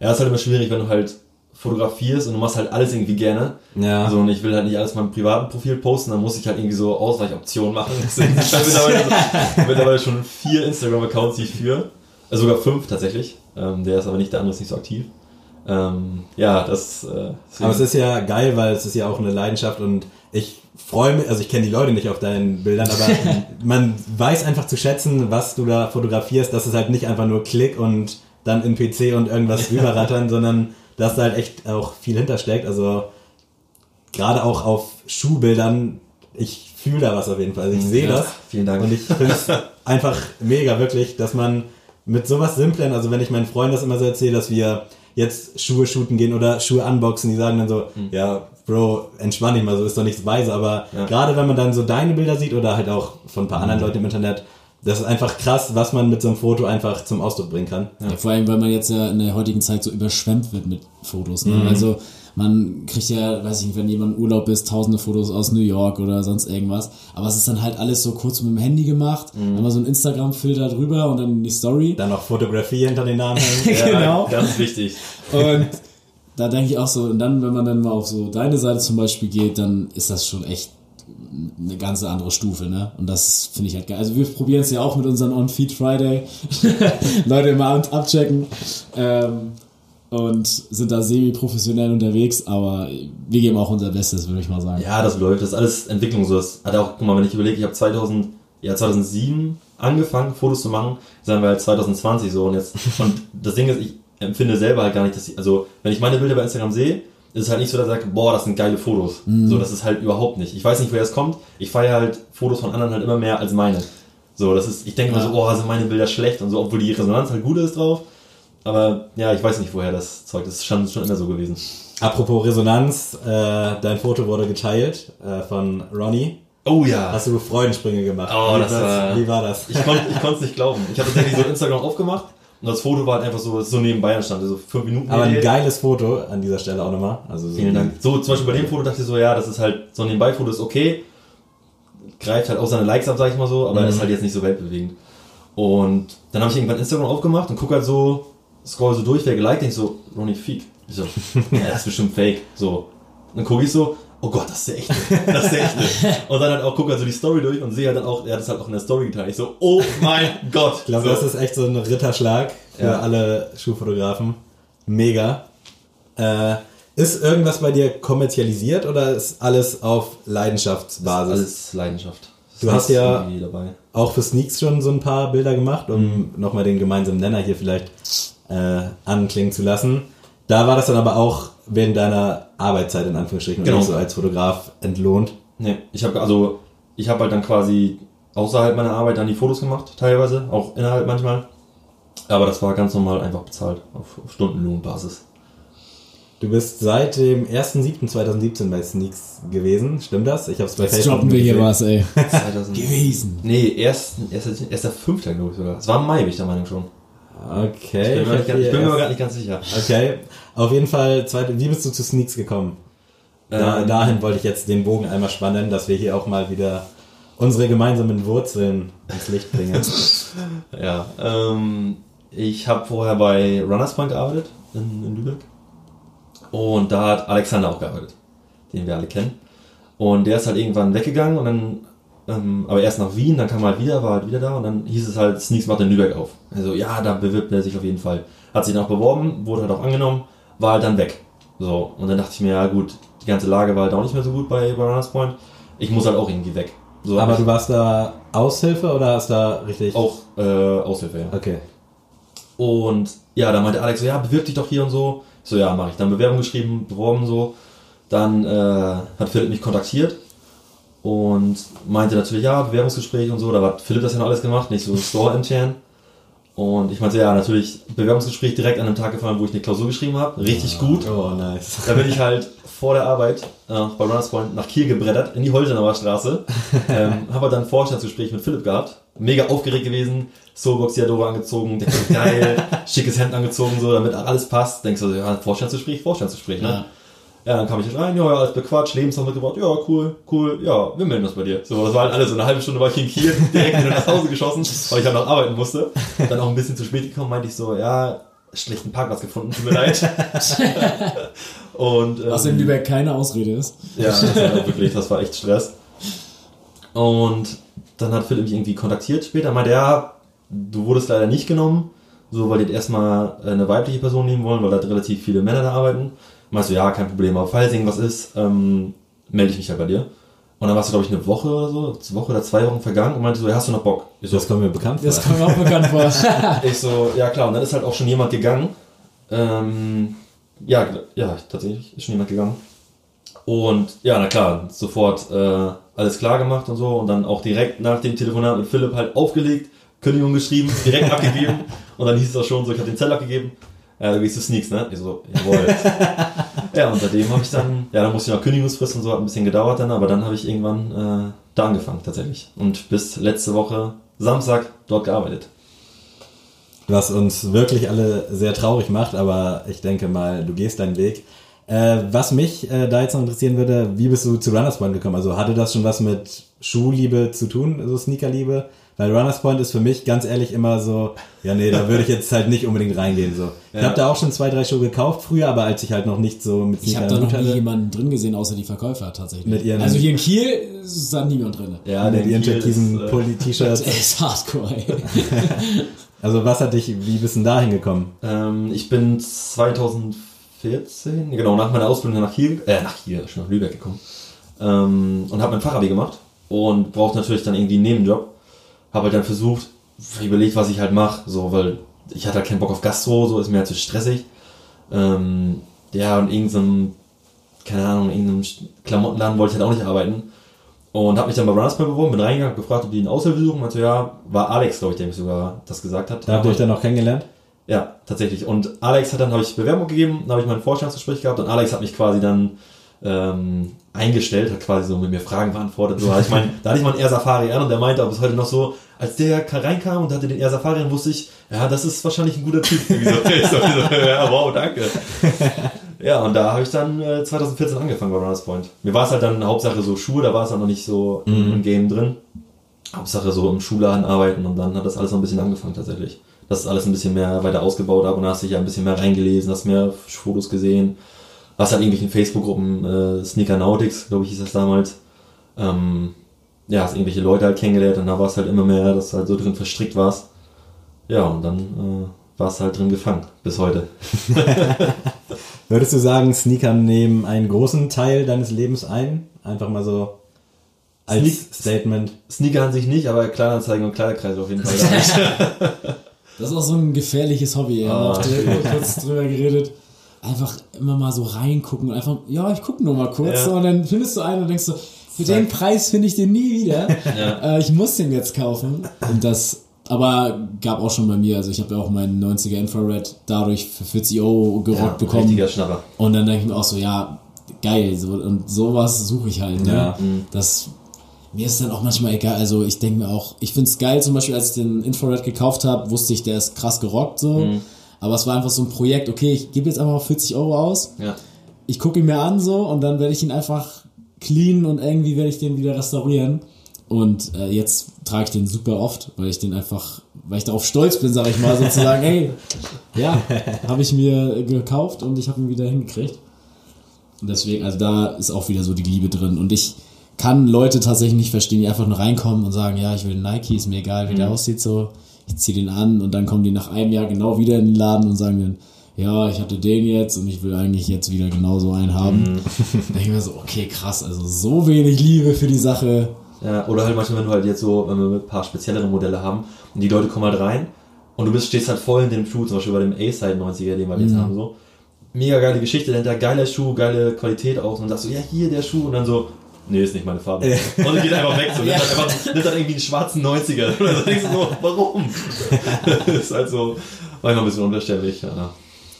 Speaker 6: Ja, ist halt immer schwierig, wenn du halt fotografierst und du machst halt alles irgendwie gerne.
Speaker 4: Ja.
Speaker 6: Also und ich will halt nicht alles in meinem privaten Profil posten, dann muss ich halt irgendwie so Ausweichoptionen machen. Deswegen ich habe mittlerweile, so, mittlerweile schon vier Instagram-Accounts, die ich führe. Äh, sogar fünf tatsächlich. Ähm, der ist aber nicht, der andere ist nicht so aktiv. Ähm, ja, das. Äh,
Speaker 4: Aber es ist ja geil, weil es ist ja auch eine Leidenschaft und ich freue mich, also ich kenne die Leute nicht auf deinen Bildern, aber man weiß einfach zu schätzen, was du da fotografierst, dass es halt nicht einfach nur Klick und dann in PC und irgendwas rüberrattern, sondern dass da halt echt auch viel hintersteckt. Also gerade auch auf Schuhbildern, ich fühle da was auf jeden Fall. Also ich sehe
Speaker 6: Ja,
Speaker 4: das.
Speaker 6: vielen Dank.
Speaker 4: Und ich finde es einfach mega, wirklich, dass man mit sowas Simplen, also wenn ich meinen Freunden das immer so erzähle, dass wir jetzt Schuhe shooten gehen oder Schuhe unboxen, die sagen dann so, ja, Bro, entspann dich mal, so ist doch nichts weise, aber
Speaker 6: Ja.
Speaker 4: gerade wenn man dann so deine Bilder sieht oder halt auch von ein paar anderen Leuten im Internet, das ist einfach krass, was man mit so einem Foto einfach zum Ausdruck bringen kann.
Speaker 5: Ja, vor allem, weil man jetzt ja in der heutigen Zeit so überschwemmt wird mit Fotos.
Speaker 6: Mhm.
Speaker 5: Ne? Also man kriegt ja, weiß ich nicht, wenn jemand im Urlaub ist, tausende Fotos aus New York oder sonst irgendwas. Aber es ist dann halt alles so kurz mit dem Handy gemacht.
Speaker 6: Mhm.
Speaker 5: Dann mal so ein Instagram-Filter drüber und dann die Story.
Speaker 4: Dann noch Fotografie hinter den Namen
Speaker 6: ja,
Speaker 5: genau.
Speaker 6: Ganz wichtig.
Speaker 5: Und da denke ich auch so, und dann, wenn man dann mal auf so deine Seite zum Beispiel geht, dann ist das schon echt eine ganze andere Stufe, ne? Und das finde ich halt geil. Also wir probieren es ja auch mit unseren On-Feed Friday. Leute immer ab abchecken. Ähm, und sind da semi-professionell unterwegs, aber wir geben auch unser Bestes, würde ich mal sagen.
Speaker 6: Ja, das läuft. Das ist alles Entwicklung. So, das hat auch, guck mal, wenn ich überlege, ich habe 2000, ja, 2007 angefangen, Fotos zu machen, sagen wir halt 2020 so und jetzt. Und das Ding ist, ich empfinde selber halt gar nicht, dass ich, also, wenn ich meine Bilder bei Instagram sehe, ist es halt nicht so, dass ich sage, boah, das sind geile Fotos. So, das ist halt überhaupt nicht. Ich weiß nicht, woher das kommt. Ich feiere halt Fotos von anderen halt immer mehr als meine. So, das ist, ich denke mir
Speaker 5: Ja.
Speaker 6: so, boah, sind meine Bilder schlecht und so, obwohl die Resonanz halt gut ist drauf. Aber ja, ich weiß nicht, woher das Zeug ist. Das ist schon, schon immer so gewesen.
Speaker 4: Apropos Resonanz, äh, dein Foto wurde geteilt äh, von Ronnie.
Speaker 6: Oh ja.
Speaker 4: Hast du Freudensprünge gemacht?
Speaker 6: Oh,
Speaker 4: wie,
Speaker 6: das war-
Speaker 4: wie war das?
Speaker 6: Ich konnte ich es nicht glauben. Ich habe tatsächlich so Instagram aufgemacht und das Foto war halt einfach so, so nebenbei entstanden, so fünf Minuten.
Speaker 4: Aber ein geiles Foto an dieser Stelle auch nochmal. Also so
Speaker 6: Vielen Dank. So, zum Beispiel bei dem Foto dachte ich so, ja, das ist halt, so ein Nebenbei-Foto ist okay, greift halt auch seine Likes ab, sag ich mal so, aber ist halt jetzt nicht so weltbewegend. Und dann habe ich irgendwann Instagram aufgemacht und gucke halt so, scroll so durch, wer geliked, denk ich so, Ronnie Feek. Ich so, ja, das ist bestimmt fake. So. Dann gucke ich so, oh Gott, das ist der echte. Das ist der echte. Und dann halt auch gucke halt so die Story durch und sehe halt dann auch, er hat das halt auch in der Story geteilt. Ich so, oh mein Gott.
Speaker 4: Ich glaube,
Speaker 6: so.
Speaker 4: das ist echt so ein Ritterschlag für
Speaker 6: Ja.
Speaker 4: alle Schuhfotografen. Mega. Äh, ist irgendwas bei dir kommerzialisiert oder ist alles auf Leidenschaftsbasis?
Speaker 6: alles Leidenschaft.
Speaker 4: Du hast ja-. Auch für Sneaks schon so ein paar Bilder gemacht, um
Speaker 6: Mhm.
Speaker 4: nochmal den gemeinsamen Nenner hier vielleicht äh, anklingen zu lassen. Da war das dann aber auch während deiner Arbeitszeit in Anführungsstrichen
Speaker 6: Genau.
Speaker 4: und nicht so als Fotograf entlohnt.
Speaker 6: Nee, ich habe also ich habe halt dann quasi außerhalb meiner Arbeit dann die Fotos gemacht, teilweise, auch innerhalb manchmal. Aber das war ganz normal einfach bezahlt, auf, auf Stundenlohnbasis.
Speaker 4: Du bist seit dem 1.7.2017 bei Sneaks gewesen, stimmt das? Ich habe es bei
Speaker 5: Jetzt droppen wir hier was, ey.
Speaker 6: 2000
Speaker 5: Gewesen.
Speaker 6: Nee, erst, erst, erst der fünfte, glaube ich sogar. Es war im Mai, bin ich der Meinung schon.
Speaker 4: Okay.
Speaker 6: Ich bin, ich
Speaker 4: hier
Speaker 6: bin mir aber gerade nicht ganz sicher.
Speaker 4: Okay, auf jeden Fall, zweite, wie bist du zu Sneaks gekommen? Da,
Speaker 6: Ähm,
Speaker 4: dahin wollte ich jetzt den Bogen einmal spannen, dass wir hier auch mal wieder unsere gemeinsamen Wurzeln ins Licht bringen.
Speaker 6: Ja, ähm, ich habe vorher bei Runners Point gearbeitet in, in Lübeck. Und da hat Alexander auch gearbeitet, den wir alle kennen. Und der ist halt irgendwann weggegangen und dann, ähm, aber erst nach Wien, dann kam er halt wieder, war halt wieder da und dann hieß es halt, Sneaks macht in Lübeck auf. Also ja, da bewirbt er sich auf jeden Fall. Hat sich dann auch beworben, wurde halt auch angenommen, war halt dann weg. So, und dann dachte ich mir, ja gut, die ganze Lage war halt auch nicht mehr so gut bei, Runners Point. Ich muss halt auch irgendwie weg. So,
Speaker 4: Aber du warst da Aushilfe oder hast da richtig...
Speaker 6: auch äh, Aushilfe, ja.
Speaker 4: Okay.
Speaker 6: Und ja, dann meinte Alex so, ja, bewirb dich doch hier und so. Ich so, ja, mache ich. Dann Bewerbung geschrieben, beworben so. Dann äh, hat Philipp mich kontaktiert und meinte natürlich, ja, Bewerbungsgespräch und so. Da hat Philipp das ja noch alles gemacht, nicht so Store intern. Und ich meinte, ja, natürlich Bewerbungsgespräch direkt an dem Tag gefallen, wo ich eine Klausur geschrieben habe. Richtig gut.
Speaker 4: Oh, nice.
Speaker 6: Da bin ich halt vor der Arbeit äh, bei Runners Point nach Kiel gebrettert, in die Holtenauer Straße. ähm, habe dann ein Vorstandsgespräch mit Philipp gehabt. Mega aufgeregt gewesen. Soulbox Diadora angezogen. So, geil. schickes Hemd angezogen, so, damit alles passt. Denkst du, ja, Vorstandsgespräch, Vorstandsgespräch, ne?
Speaker 5: Ja.
Speaker 6: Ja, dann kam ich rein, ja, ja, alles bequatscht, Lebenslauf mitgebracht, ja, cool, cool, ja, wir melden uns bei dir. So, das war halt alles, so eine halbe Stunde war ich in Kiel, direkt wieder nach Hause geschossen, weil ich dann noch arbeiten musste. Dann auch ein bisschen zu spät gekommen, meinte ich so, ja, schlechten Parkplatz gefunden, tut mir leid. Und, ähm,
Speaker 5: Was in Lübeck keine Ausrede ist.
Speaker 6: ja, das war wirklich, das war echt Stress. Und dann hat Philipp mich irgendwie kontaktiert später, meinte, ja, du wurdest leider nicht genommen, so, weil die jetzt erstmal eine weibliche Person nehmen wollen, weil da relativ viele Männer da arbeiten. Meinst du, ja, kein Problem, aber falls irgendwas ist, ähm, melde ich mich halt bei dir. Und dann warst du, glaube ich, eine Woche oder so, eine Woche oder zwei Wochen vergangen und meinte so, ja, hast du noch Bock? Ich so,
Speaker 4: Das kommt mir bekannt vor.
Speaker 5: Das kommt mir auch bekannt vor.
Speaker 6: ich so, ja klar, und dann ist halt auch schon jemand gegangen. Ähm, ja, ja, tatsächlich ist schon jemand gegangen. Und ja, na klar, sofort äh, alles klar gemacht und so. Und dann auch direkt nach dem Telefonat mit Philipp halt aufgelegt, Kündigung geschrieben, direkt abgegeben. Und dann hieß es auch schon so, ich habe den Zettel abgegeben. Ja, du gehst zu Sneaks, ne? Ich so, jawohl. ja, und seitdem habe ich dann, ja, dann musste ich noch Kündigungsfrist und so, hat ein bisschen gedauert dann, aber dann habe ich irgendwann äh, da angefangen tatsächlich. Und bis letzte Woche Samstag dort gearbeitet.
Speaker 4: was uns wirklich alle sehr traurig macht, aber ich denke mal, du gehst deinen Weg. Äh, was mich äh, da jetzt noch interessieren würde, wie bist du zu Runners Point gekommen? Also hatte das schon was mit Schuhliebe zu tun, so Sneakerliebe? Weil Runners Point ist für mich ganz ehrlich immer so, ja nee, da würde ich jetzt halt nicht unbedingt reingehen. So. Ich
Speaker 6: Ja.
Speaker 4: habe da auch schon zwei, drei Schuhe gekauft früher, aber als ich halt noch nicht so mit
Speaker 5: Ich habe da noch nie jemanden drin gesehen, außer die Verkäufer tatsächlich.
Speaker 4: Mit ihren-
Speaker 5: also hier in Kiel ist da niemand drin.
Speaker 6: Ja,
Speaker 4: mit ihren
Speaker 6: Kiel
Speaker 4: türkisen
Speaker 6: äh,
Speaker 4: Pulli-T-Shirts.
Speaker 5: Das ist hardcore, ey.
Speaker 4: Also was hat dich, wie bist du denn da hingekommen?
Speaker 6: Ähm, ich bin 2014, genau, nach meiner Ausbildung nach Kiel, äh, nach Kiel, schon nach Lübeck gekommen. Ähm, und habe mein Fachabi gemacht und brauchte natürlich dann irgendwie einen Nebenjob. Habe halt dann versucht, überlegt, was ich halt mache, so, weil ich hatte halt keinen Bock auf Gastro, so ist mir halt zu stressig. Ähm, ja, und irgendeinem, keine Ahnung, irgendeinem Klamottenladen wollte ich halt auch nicht arbeiten. Und habe mich dann bei Runners Point beworben, bin reingegangen, gefragt, ob die einen Aushilfe suchen. Meinte, ja, war Alex, glaube ich, der mich sogar das gesagt hat.
Speaker 4: Da habt ihr euch dann noch kennengelernt?
Speaker 6: Ja, tatsächlich. Und Alex hat dann, habe ich Bewerbung gegeben, dann habe ich mein Vorstellungsgespräch gehabt und Alex hat mich quasi dann ähm, eingestellt, hat quasi so mit mir Fragen beantwortet. So, ich meine, da hatte ich mal einen Air Safari an und der meinte auch bis heute noch so, als der reinkam und hatte den Air Safari an, wusste ich, ja, das ist wahrscheinlich ein guter Typ. So, ja, wow, danke. Ja, und da habe ich dann äh, 2014 angefangen bei Runners Point. Mir war es halt dann Hauptsache so Schuhe, da war es dann noch nicht so im Game drin. Hauptsache so im Schulladen arbeiten und dann hat das alles noch ein bisschen angefangen tatsächlich. Das ist alles ein bisschen mehr weiter ausgebaut, aber dann hast du dich ja ein bisschen mehr reingelesen, hast mehr Fotos gesehen, was halt irgendwelchen Facebook-Gruppen, äh, Sneaker Nautics, glaube ich, hieß das damals. Ähm, ja, hast irgendwelche Leute halt kennengelernt und da war es halt immer mehr, dass du halt so drin verstrickt warst. Ja, und dann äh, warst du halt drin gefangen, bis heute.
Speaker 4: Würdest du sagen, Sneaker nehmen einen großen Teil deines Lebens ein? Einfach mal so als
Speaker 6: Sneak-
Speaker 4: Statement.
Speaker 6: Sneaker an sich nicht, aber Kleinanzeigen und Kleiderkreise auf jeden Fall.
Speaker 5: Das ist auch so ein gefährliches Hobby. Wir haben
Speaker 6: Ah,
Speaker 5: auch kurz drüber geredet. Einfach immer mal so reingucken und einfach, ja, ich gucke nur mal kurz.
Speaker 6: Ja.
Speaker 5: So, und dann findest du einen und denkst so, für den Preis finde ich den nie wieder.
Speaker 6: Ja.
Speaker 5: äh, ich muss den jetzt kaufen. Und das, aber gab auch schon bei mir, also ich habe ja auch meinen 90er Infrared dadurch für 40 Euro gerockt
Speaker 6: ja,
Speaker 5: bekommen.
Speaker 6: richtiger Schnapper.
Speaker 5: Und dann denke ich mir auch so, ja, geil, so, und sowas suche ich halt. Ne?
Speaker 4: Ja.
Speaker 5: Das, mir ist dann auch manchmal egal, also ich denke mir auch, ich find's geil, zum Beispiel als ich den Infrared gekauft habe, wusste ich, der ist krass gerockt so.
Speaker 6: Mhm.
Speaker 5: Aber es war einfach so ein Projekt, okay, ich gebe jetzt einfach mal 40 Euro aus,
Speaker 6: Ja.
Speaker 5: ich gucke ihn mir an so und dann werde ich ihn einfach clean und irgendwie werde ich den wieder restaurieren. Und äh, jetzt trage ich den super oft, weil ich den einfach, weil ich darauf stolz bin, sage ich mal, sozusagen, ey, ja, habe ich mir gekauft und ich habe ihn wieder hingekriegt. Und deswegen, also da ist auch wieder so die Liebe drin. Und ich kann Leute tatsächlich nicht verstehen, die einfach nur reinkommen und sagen, ja, ich will einen Nike, ist mir egal, wie der aussieht, so. Ich ziehe den an und dann kommen die nach einem Jahr genau wieder in den Laden und sagen dann, ja, ich hatte den jetzt und ich will eigentlich jetzt wieder genauso einen haben. Da denke ich mir so, okay, krass, also so wenig Liebe für die Sache.
Speaker 6: Ja, oder halt manchmal, wenn du halt jetzt so, wenn wir ein paar speziellere Modelle haben und die Leute kommen halt rein und du bist, stehst halt voll in dem Schuh, zum Beispiel bei dem A-Side 90er, den wir jetzt haben, so. Mega geile Geschichte dahinter, geiler Schuh, geile Qualität auch. Und dann sagst du, ja, hier der Schuh und dann so, nee, ist nicht meine Farbe. Und dann geht einfach weg, so, nimmt, halt einfach, nimmt dann irgendwie einen schwarzen 90er. Und dann denkst du so, warum? das ist halt so, manchmal ein bisschen unverständlich, ja.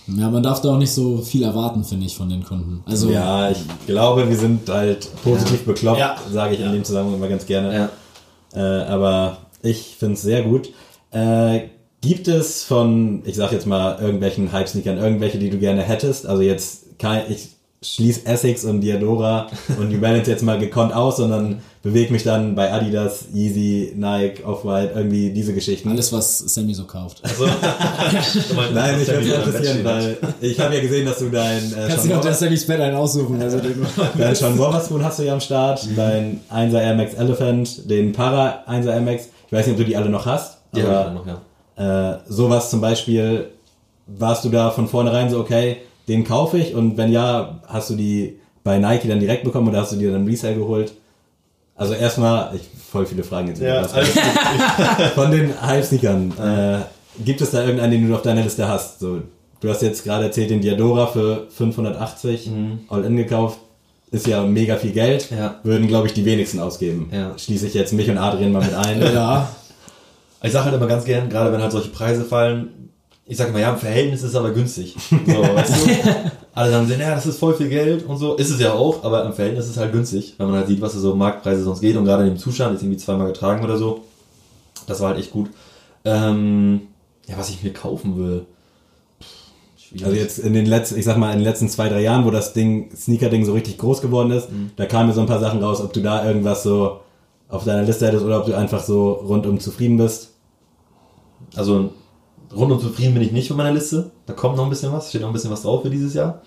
Speaker 5: Ja, man darf da auch nicht so viel erwarten, finde ich, von den Kunden. Also,
Speaker 4: Ja, ich glaube, wir sind halt positiv bekloppt,
Speaker 6: Ja.
Speaker 4: sage ich in dem Zusammenhang immer ganz gerne.
Speaker 6: Ja.
Speaker 4: Äh, aber ich finde es sehr gut. Äh, gibt es von, ich sag jetzt mal, irgendwelchen Hype-Sneakern, irgendwelche, die du gerne hättest? Also jetzt kein, ich schließe Essex und Diadora und New Balance jetzt mal gekonnt aus, sondern bewege mich dann bei Adidas, Yeezy, Nike, Off-White, irgendwie diese Geschichten.
Speaker 5: alles, was Sammy so kauft.
Speaker 4: Nein, ich würde mich interessieren, weil ich habe ja gesehen, dass du dein äh,
Speaker 5: Kannst du noch der Sammy's Bett einen aussuchen? Also den
Speaker 4: Dein Sean Wotherspoon hast du ja am Start, dein 1er Air Max Elephant, den Para 1er Air Max. Ich weiß nicht, ob du die alle noch hast,
Speaker 6: Die
Speaker 4: aber
Speaker 6: noch, ja.
Speaker 4: äh, sowas zum Beispiel, warst du da von vornherein so, okay, den kaufe ich und wenn ja, hast du die bei Nike dann direkt bekommen oder hast du dir dann Resale geholt? Also erstmal, ich voll viele Fragen jetzt.
Speaker 6: Ja,
Speaker 4: von den Hype-Sneakern, äh, gibt es da irgendeinen, den du auf deiner Liste hast? So, du hast jetzt gerade erzählt, den Diadora für 580 All-In gekauft. Ist ja mega viel Geld.
Speaker 6: Ja.
Speaker 4: Würden, glaube ich, die wenigsten ausgeben.
Speaker 6: Ja.
Speaker 4: Schließe ich jetzt mich und Adrian mal mit ein.
Speaker 5: ja,
Speaker 6: Ich sage halt immer ganz gern, gerade wenn halt solche Preise fallen, ich sage immer, ja, im Verhältnis ist es aber günstig. So, weißt du? Alle sagen, ja, das ist voll viel Geld und so. Ist es ja auch, aber im Verhältnis ist es halt günstig, wenn man halt sieht, was so Marktpreise sonst geht und gerade in dem Zustand, jetzt irgendwie zweimal getragen oder so. Das war halt echt gut. Ähm, ja, was ich mir kaufen will. Schwierig.
Speaker 4: Also jetzt in den letzten, ich sag mal, in den letzten zwei, drei Jahren, wo das Ding, Sneaker-Ding so richtig groß geworden ist,
Speaker 6: Mhm.
Speaker 4: da kamen mir so ein paar Sachen raus, ob du da irgendwas so auf deiner Liste hättest oder ob du einfach so rundum zufrieden bist.
Speaker 6: Also rundum zufrieden bin ich nicht mit meiner Liste. Da kommt noch ein bisschen was, steht noch ein bisschen was drauf für dieses Jahr.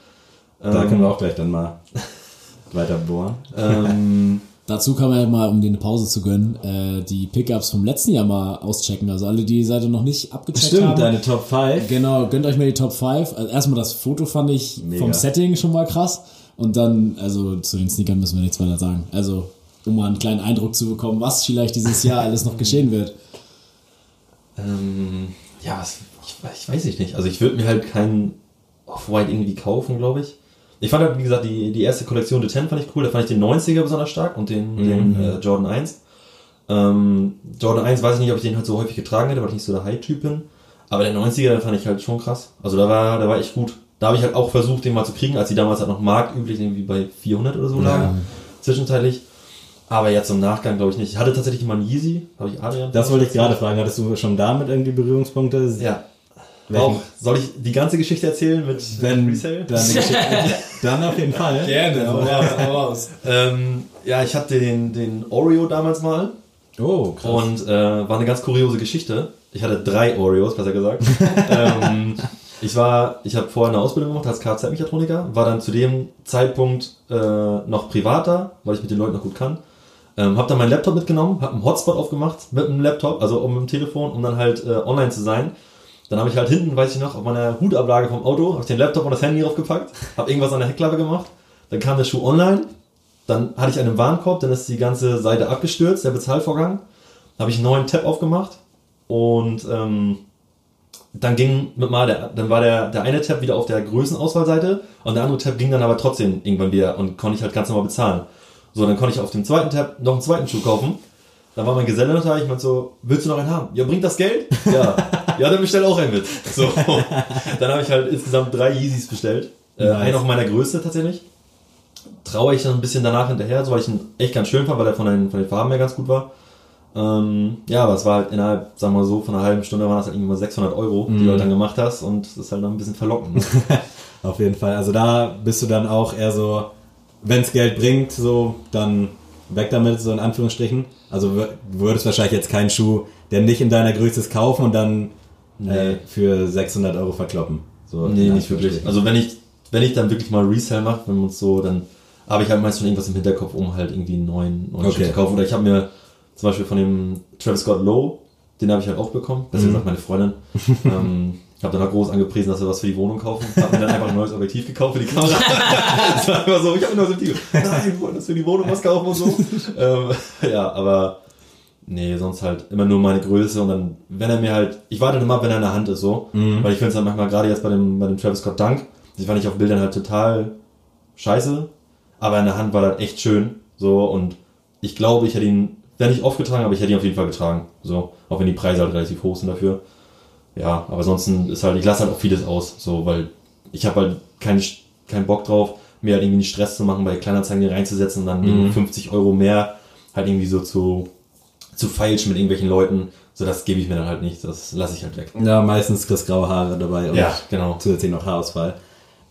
Speaker 4: Da
Speaker 6: Ähm,
Speaker 4: können wir auch gleich dann mal weiter bohren.
Speaker 6: ähm,
Speaker 5: dazu kann man ja mal, um dir eine Pause zu gönnen, äh, die Pickups vom letzten Jahr mal auschecken. Also alle, die Seite noch nicht abgecheckt
Speaker 4: Stimmt,
Speaker 5: haben.
Speaker 4: deine Top 5.
Speaker 5: Genau, gönnt euch mal die Top 5. Also erstmal das Foto fand ich
Speaker 4: Mega.
Speaker 5: vom Setting schon mal krass. Und dann, also zu den Sneakern müssen wir nichts weiter sagen. Also, um mal einen kleinen Eindruck zu bekommen, was vielleicht dieses Jahr alles noch geschehen wird.
Speaker 6: Ähm, ja, was, ich, ich weiß ich nicht. Also ich würde mir halt keinen Off-White irgendwie kaufen, glaube ich. Ich fand halt, wie gesagt, die, die erste Kollektion The Ten fand ich cool. Da fand ich den 90er besonders stark und den, den äh, Jordan 1. Ähm, Jordan 1 weiß ich nicht, ob ich den halt so häufig getragen hätte, weil ich nicht so der High-Typ bin. Aber der 90er, den fand ich halt schon krass. Also da war, da war echt gut. Da habe ich halt auch versucht, den mal zu kriegen, als die damals halt noch marktüblich irgendwie bei 400 oder so lagen. Zwischenzeitlich. Aber jetzt im Nachgang glaube ich nicht. Ich hatte tatsächlich mal einen Yeezy. Habe ich Adrian.
Speaker 4: Das wollte ich gerade fragen. Hattest du schon damit irgendwie Berührungspunkte?
Speaker 6: Ja.
Speaker 4: Welchen?
Speaker 6: Auch, soll ich die ganze Geschichte erzählen mit
Speaker 4: Wenn,
Speaker 6: Resale?
Speaker 4: dann, dann auf jeden Fall.
Speaker 5: Gerne, hau raus, hau raus.
Speaker 6: Ähm, ja, ich hatte den, den Oreo damals mal.
Speaker 4: Oh, krass.
Speaker 6: Und äh, war eine ganz kuriose Geschichte. Ich hatte drei Oreos, besser gesagt. ähm, ich war, ich habe vorher eine Ausbildung gemacht als Kfz-Mechatroniker, war dann zu dem Zeitpunkt äh, noch privater, weil ich mit den Leuten noch gut kann. Ähm, habe dann meinen Laptop mitgenommen, habe einen Hotspot aufgemacht mit dem Laptop, also mit dem Telefon, um dann halt äh, online zu sein. Dann habe ich halt hinten, weiß ich noch, auf meiner Hutablage vom Auto, habe ich den Laptop und das Handy draufgepackt, habe irgendwas an der Heckklappe gemacht. Dann kam der Schuh online, dann hatte ich einen Warenkorb, dann ist die ganze Seite abgestürzt, der Bezahlvorgang. Dann habe ich einen neuen Tab aufgemacht und ähm, dann ging mit mal der, dann war der, der eine Tab wieder auf der Größenauswahlseite und der andere Tab ging dann aber trotzdem irgendwann wieder und konnte ich halt ganz normal bezahlen. So, dann konnte ich auf dem zweiten Tab noch einen zweiten Schuh kaufen. Dann war mein Geselle noch da, ich meinte so, willst du noch einen haben? Ja, bringt das Geld? Ja. ja, dann bestell auch einen mit. So. Dann habe ich halt insgesamt drei Yeezys bestellt. Äh,
Speaker 4: Nice.
Speaker 6: einen auf meiner Größe tatsächlich. Traue ich dann ein bisschen danach hinterher, so weil ich ihn echt ganz schön fand, weil er von den, von den Farben her ganz gut war. Ähm, ja, aber es war halt innerhalb, sagen wir mal so, von einer halben Stunde waren das halt irgendwie mal 600 Euro, die du halt dann gemacht hast und das ist halt dann ein bisschen verlockend. Ne?
Speaker 4: Auf jeden Fall. Also da bist du dann auch eher so, wenn es Geld bringt, so, dann weg damit, so in Anführungsstrichen. Also würdest wahrscheinlich jetzt keinen Schuh, der nicht in deiner Größe ist, kaufen und dann äh, für 600 Euro verkloppen. So,
Speaker 6: Nee, nicht wirklich. Also wenn ich, wenn ich dann wirklich mal Resell mache, wenn man es so, dann habe ich halt meist schon irgendwas im Hinterkopf, um halt irgendwie einen neuen, neuen
Speaker 4: Okay.
Speaker 6: Schuh zu kaufen. Oder ich habe mir zum Beispiel von dem Travis Scott Low, den habe ich halt auch bekommen. Das ist gesagt meine Freundin. ähm, ich habe dann auch groß angepriesen, dass wir was für die Wohnung kaufen. Habe mir dann einfach ein neues Objektiv gekauft für die Kamera. das war immer so, ich habe ein neues Objektiv. Nein, wir wollen das für die Wohnung was kaufen und so. ähm, ja, aber Nee, sonst halt immer nur meine Größe und dann, wenn er mir halt, ich warte dann immer, wenn er in der Hand ist, so. Weil ich finde es halt manchmal, gerade jetzt bei dem, bei dem Travis Scott Dunk, die fand ich auf Bildern halt total scheiße, aber in der Hand war das echt schön, so, und ich glaube, ich hätte ihn, wäre nicht oft getragen, aber ich hätte ihn auf jeden Fall getragen, so. Auch wenn die Preise halt relativ hoch sind dafür. Ja, aber ansonsten ist halt, ich lasse halt auch vieles aus, so, weil ich habe halt keinen keinen Bock drauf, mir halt irgendwie einen Stress zu machen, bei Kleinanzeigen reinzusetzen und dann irgendwie 50 Euro mehr halt irgendwie so zu, zu feilschen mit irgendwelchen Leuten. So, das gebe ich mir dann halt nicht. Das lasse ich halt weg.
Speaker 4: Ja, meistens kriegst graue Haare dabei und
Speaker 6: Ja, genau.
Speaker 4: zusätzlich noch Haarausfall.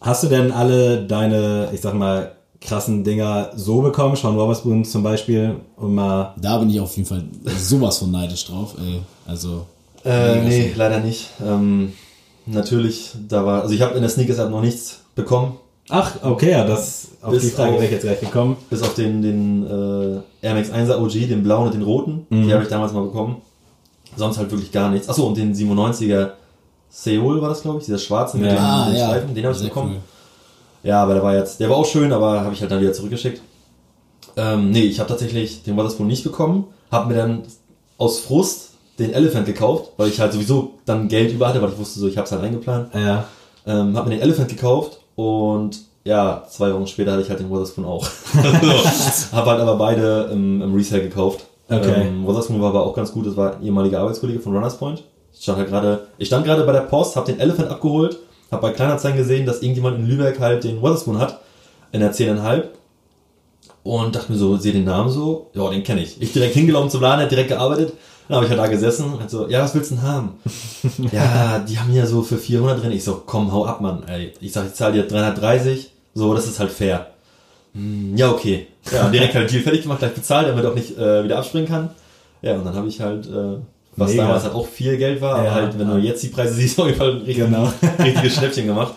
Speaker 4: Hast du denn alle deine, ich sag mal, krassen Dinger so bekommen? Sean Wotherspoon zum Beispiel, um mal
Speaker 5: Da bin ich auf jeden Fall sowas von neidisch drauf, ey. Also,
Speaker 6: Äh, nee, leider nicht. Ähm, natürlich, da war, also ich habe in der Sneakers-App noch nichts bekommen,
Speaker 4: Ach, okay, ja, das auf
Speaker 6: Bis
Speaker 4: die Frage
Speaker 6: auf-
Speaker 4: wäre ich jetzt gleich gekommen.
Speaker 6: bis auf den, den äh, Air Max 1er OG, den blauen und den roten. Die habe ich damals mal bekommen. Sonst halt wirklich gar nichts. Achso, und den 97er Seoul war das, glaube ich, dieser schwarze mit
Speaker 4: Ja.
Speaker 6: den,
Speaker 5: ah,
Speaker 6: den
Speaker 5: ja.
Speaker 6: Streifen, den habe ich bekommen.
Speaker 5: cool.
Speaker 6: Ja, aber der war jetzt, der war auch schön, aber habe ich halt dann wieder zurückgeschickt. Ähm, nee, ich habe tatsächlich den Wotherspoon nicht bekommen, habe mir dann aus Frust den Elephant gekauft, weil ich halt sowieso dann Geld über hatte, weil ich wusste so, ich habe es halt eingeplant.
Speaker 4: Ja.
Speaker 6: Ähm, habe mir den Elephant gekauft und ja, zwei Wochen später hatte ich halt den Wotherspoon auch. so, habe halt aber beide im, im Resale gekauft.
Speaker 4: Okay.
Speaker 6: Ähm, Wotherspoon war aber auch ganz gut, das war ein ehemaliger Arbeitskollege von Runners Point. Ich stand halt gerade, ich stand gerade bei der Post, habe den Elephant abgeholt, habe bei Kleinanzeigen gesehen, dass irgendjemand in Lübeck halt den Wotherspoon hat, in der 10,5 und dachte mir so, sehe den Namen so, ja, den kenne ich. Ich direkt hingelaufen zum Laden, hat direkt gearbeitet, dann habe ich halt da gesessen und so, ja, was willst du denn haben? ja, die haben hier so für 400 drin. Ich so, komm, hau ab, Mann. Ey, ich sag, ich zahle dir 330, so, das ist halt fair. Hm, ja, okay. Ja, direkt halt Deal fertig gemacht, gleich bezahlt, damit auch nicht äh, wieder abspringen kann. Ja, und dann habe ich halt, äh, was
Speaker 4: Mega.
Speaker 6: damals halt auch viel Geld war, aber
Speaker 4: Ja.
Speaker 6: halt, wenn du jetzt die Preise siehst, auf jeden Fall ein richtig,
Speaker 4: Genau.
Speaker 6: richtiges Schnäppchen gemacht.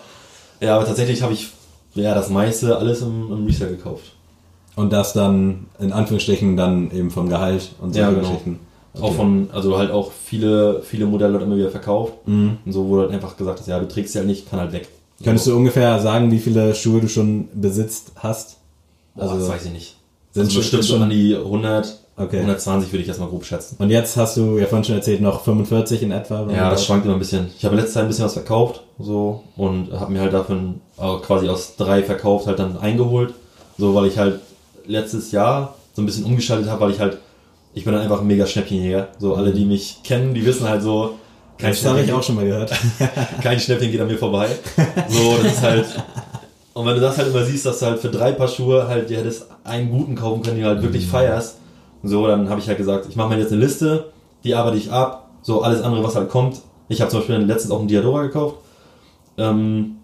Speaker 6: Ja, aber tatsächlich habe ich ja das meiste alles im, im Resale gekauft.
Speaker 4: Und das dann in Anführungsstrichen dann eben vom Gehalt und so
Speaker 6: Ja, genau.
Speaker 4: Geschichten.
Speaker 6: Auch von, also halt auch viele, viele Modelle hat immer wieder verkauft.
Speaker 4: Mhm.
Speaker 6: Und so wurde halt einfach gesagt, dass ja, du trägst sie halt nicht, kann halt weg.
Speaker 4: Könntest du ungefähr sagen, wie viele Schuhe du schon besitzt hast?
Speaker 6: Boah,
Speaker 4: Also,
Speaker 6: das weiß ich nicht.
Speaker 4: sind
Speaker 6: Also bestimmt schon an die 100,
Speaker 4: Okay.
Speaker 6: 120 würde ich erstmal grob schätzen.
Speaker 4: Und jetzt hast du ja vorhin schon erzählt, noch 45 in etwa.
Speaker 6: Ja, das schwankt immer ein bisschen. Ich habe letzte Zeit ein bisschen was verkauft, so, und habe mir halt davon auch quasi aus drei verkauft halt dann eingeholt. So, weil ich halt letztes Jahr so ein bisschen umgeschaltet habe, weil ich halt, ich bin dann einfach ein mega Schnäppchenjäger. So, alle, die mich kennen, die wissen halt so, kein
Speaker 4: Das habe ich
Speaker 6: Schnäppchen-
Speaker 4: auch schon mal gehört.
Speaker 6: kein Schnäppchen geht an mir vorbei. So, das ist halt. Und wenn du das halt immer siehst, dass du halt für drei Paar Schuhe halt dir hättest einen guten kaufen können, den du halt wirklich feierst, so, dann habe ich halt gesagt, ich mache mir jetzt eine Liste, die arbeite ich ab, so alles andere, was halt kommt. Ich habe zum Beispiel letztens auch einen Diadora gekauft. Ähm,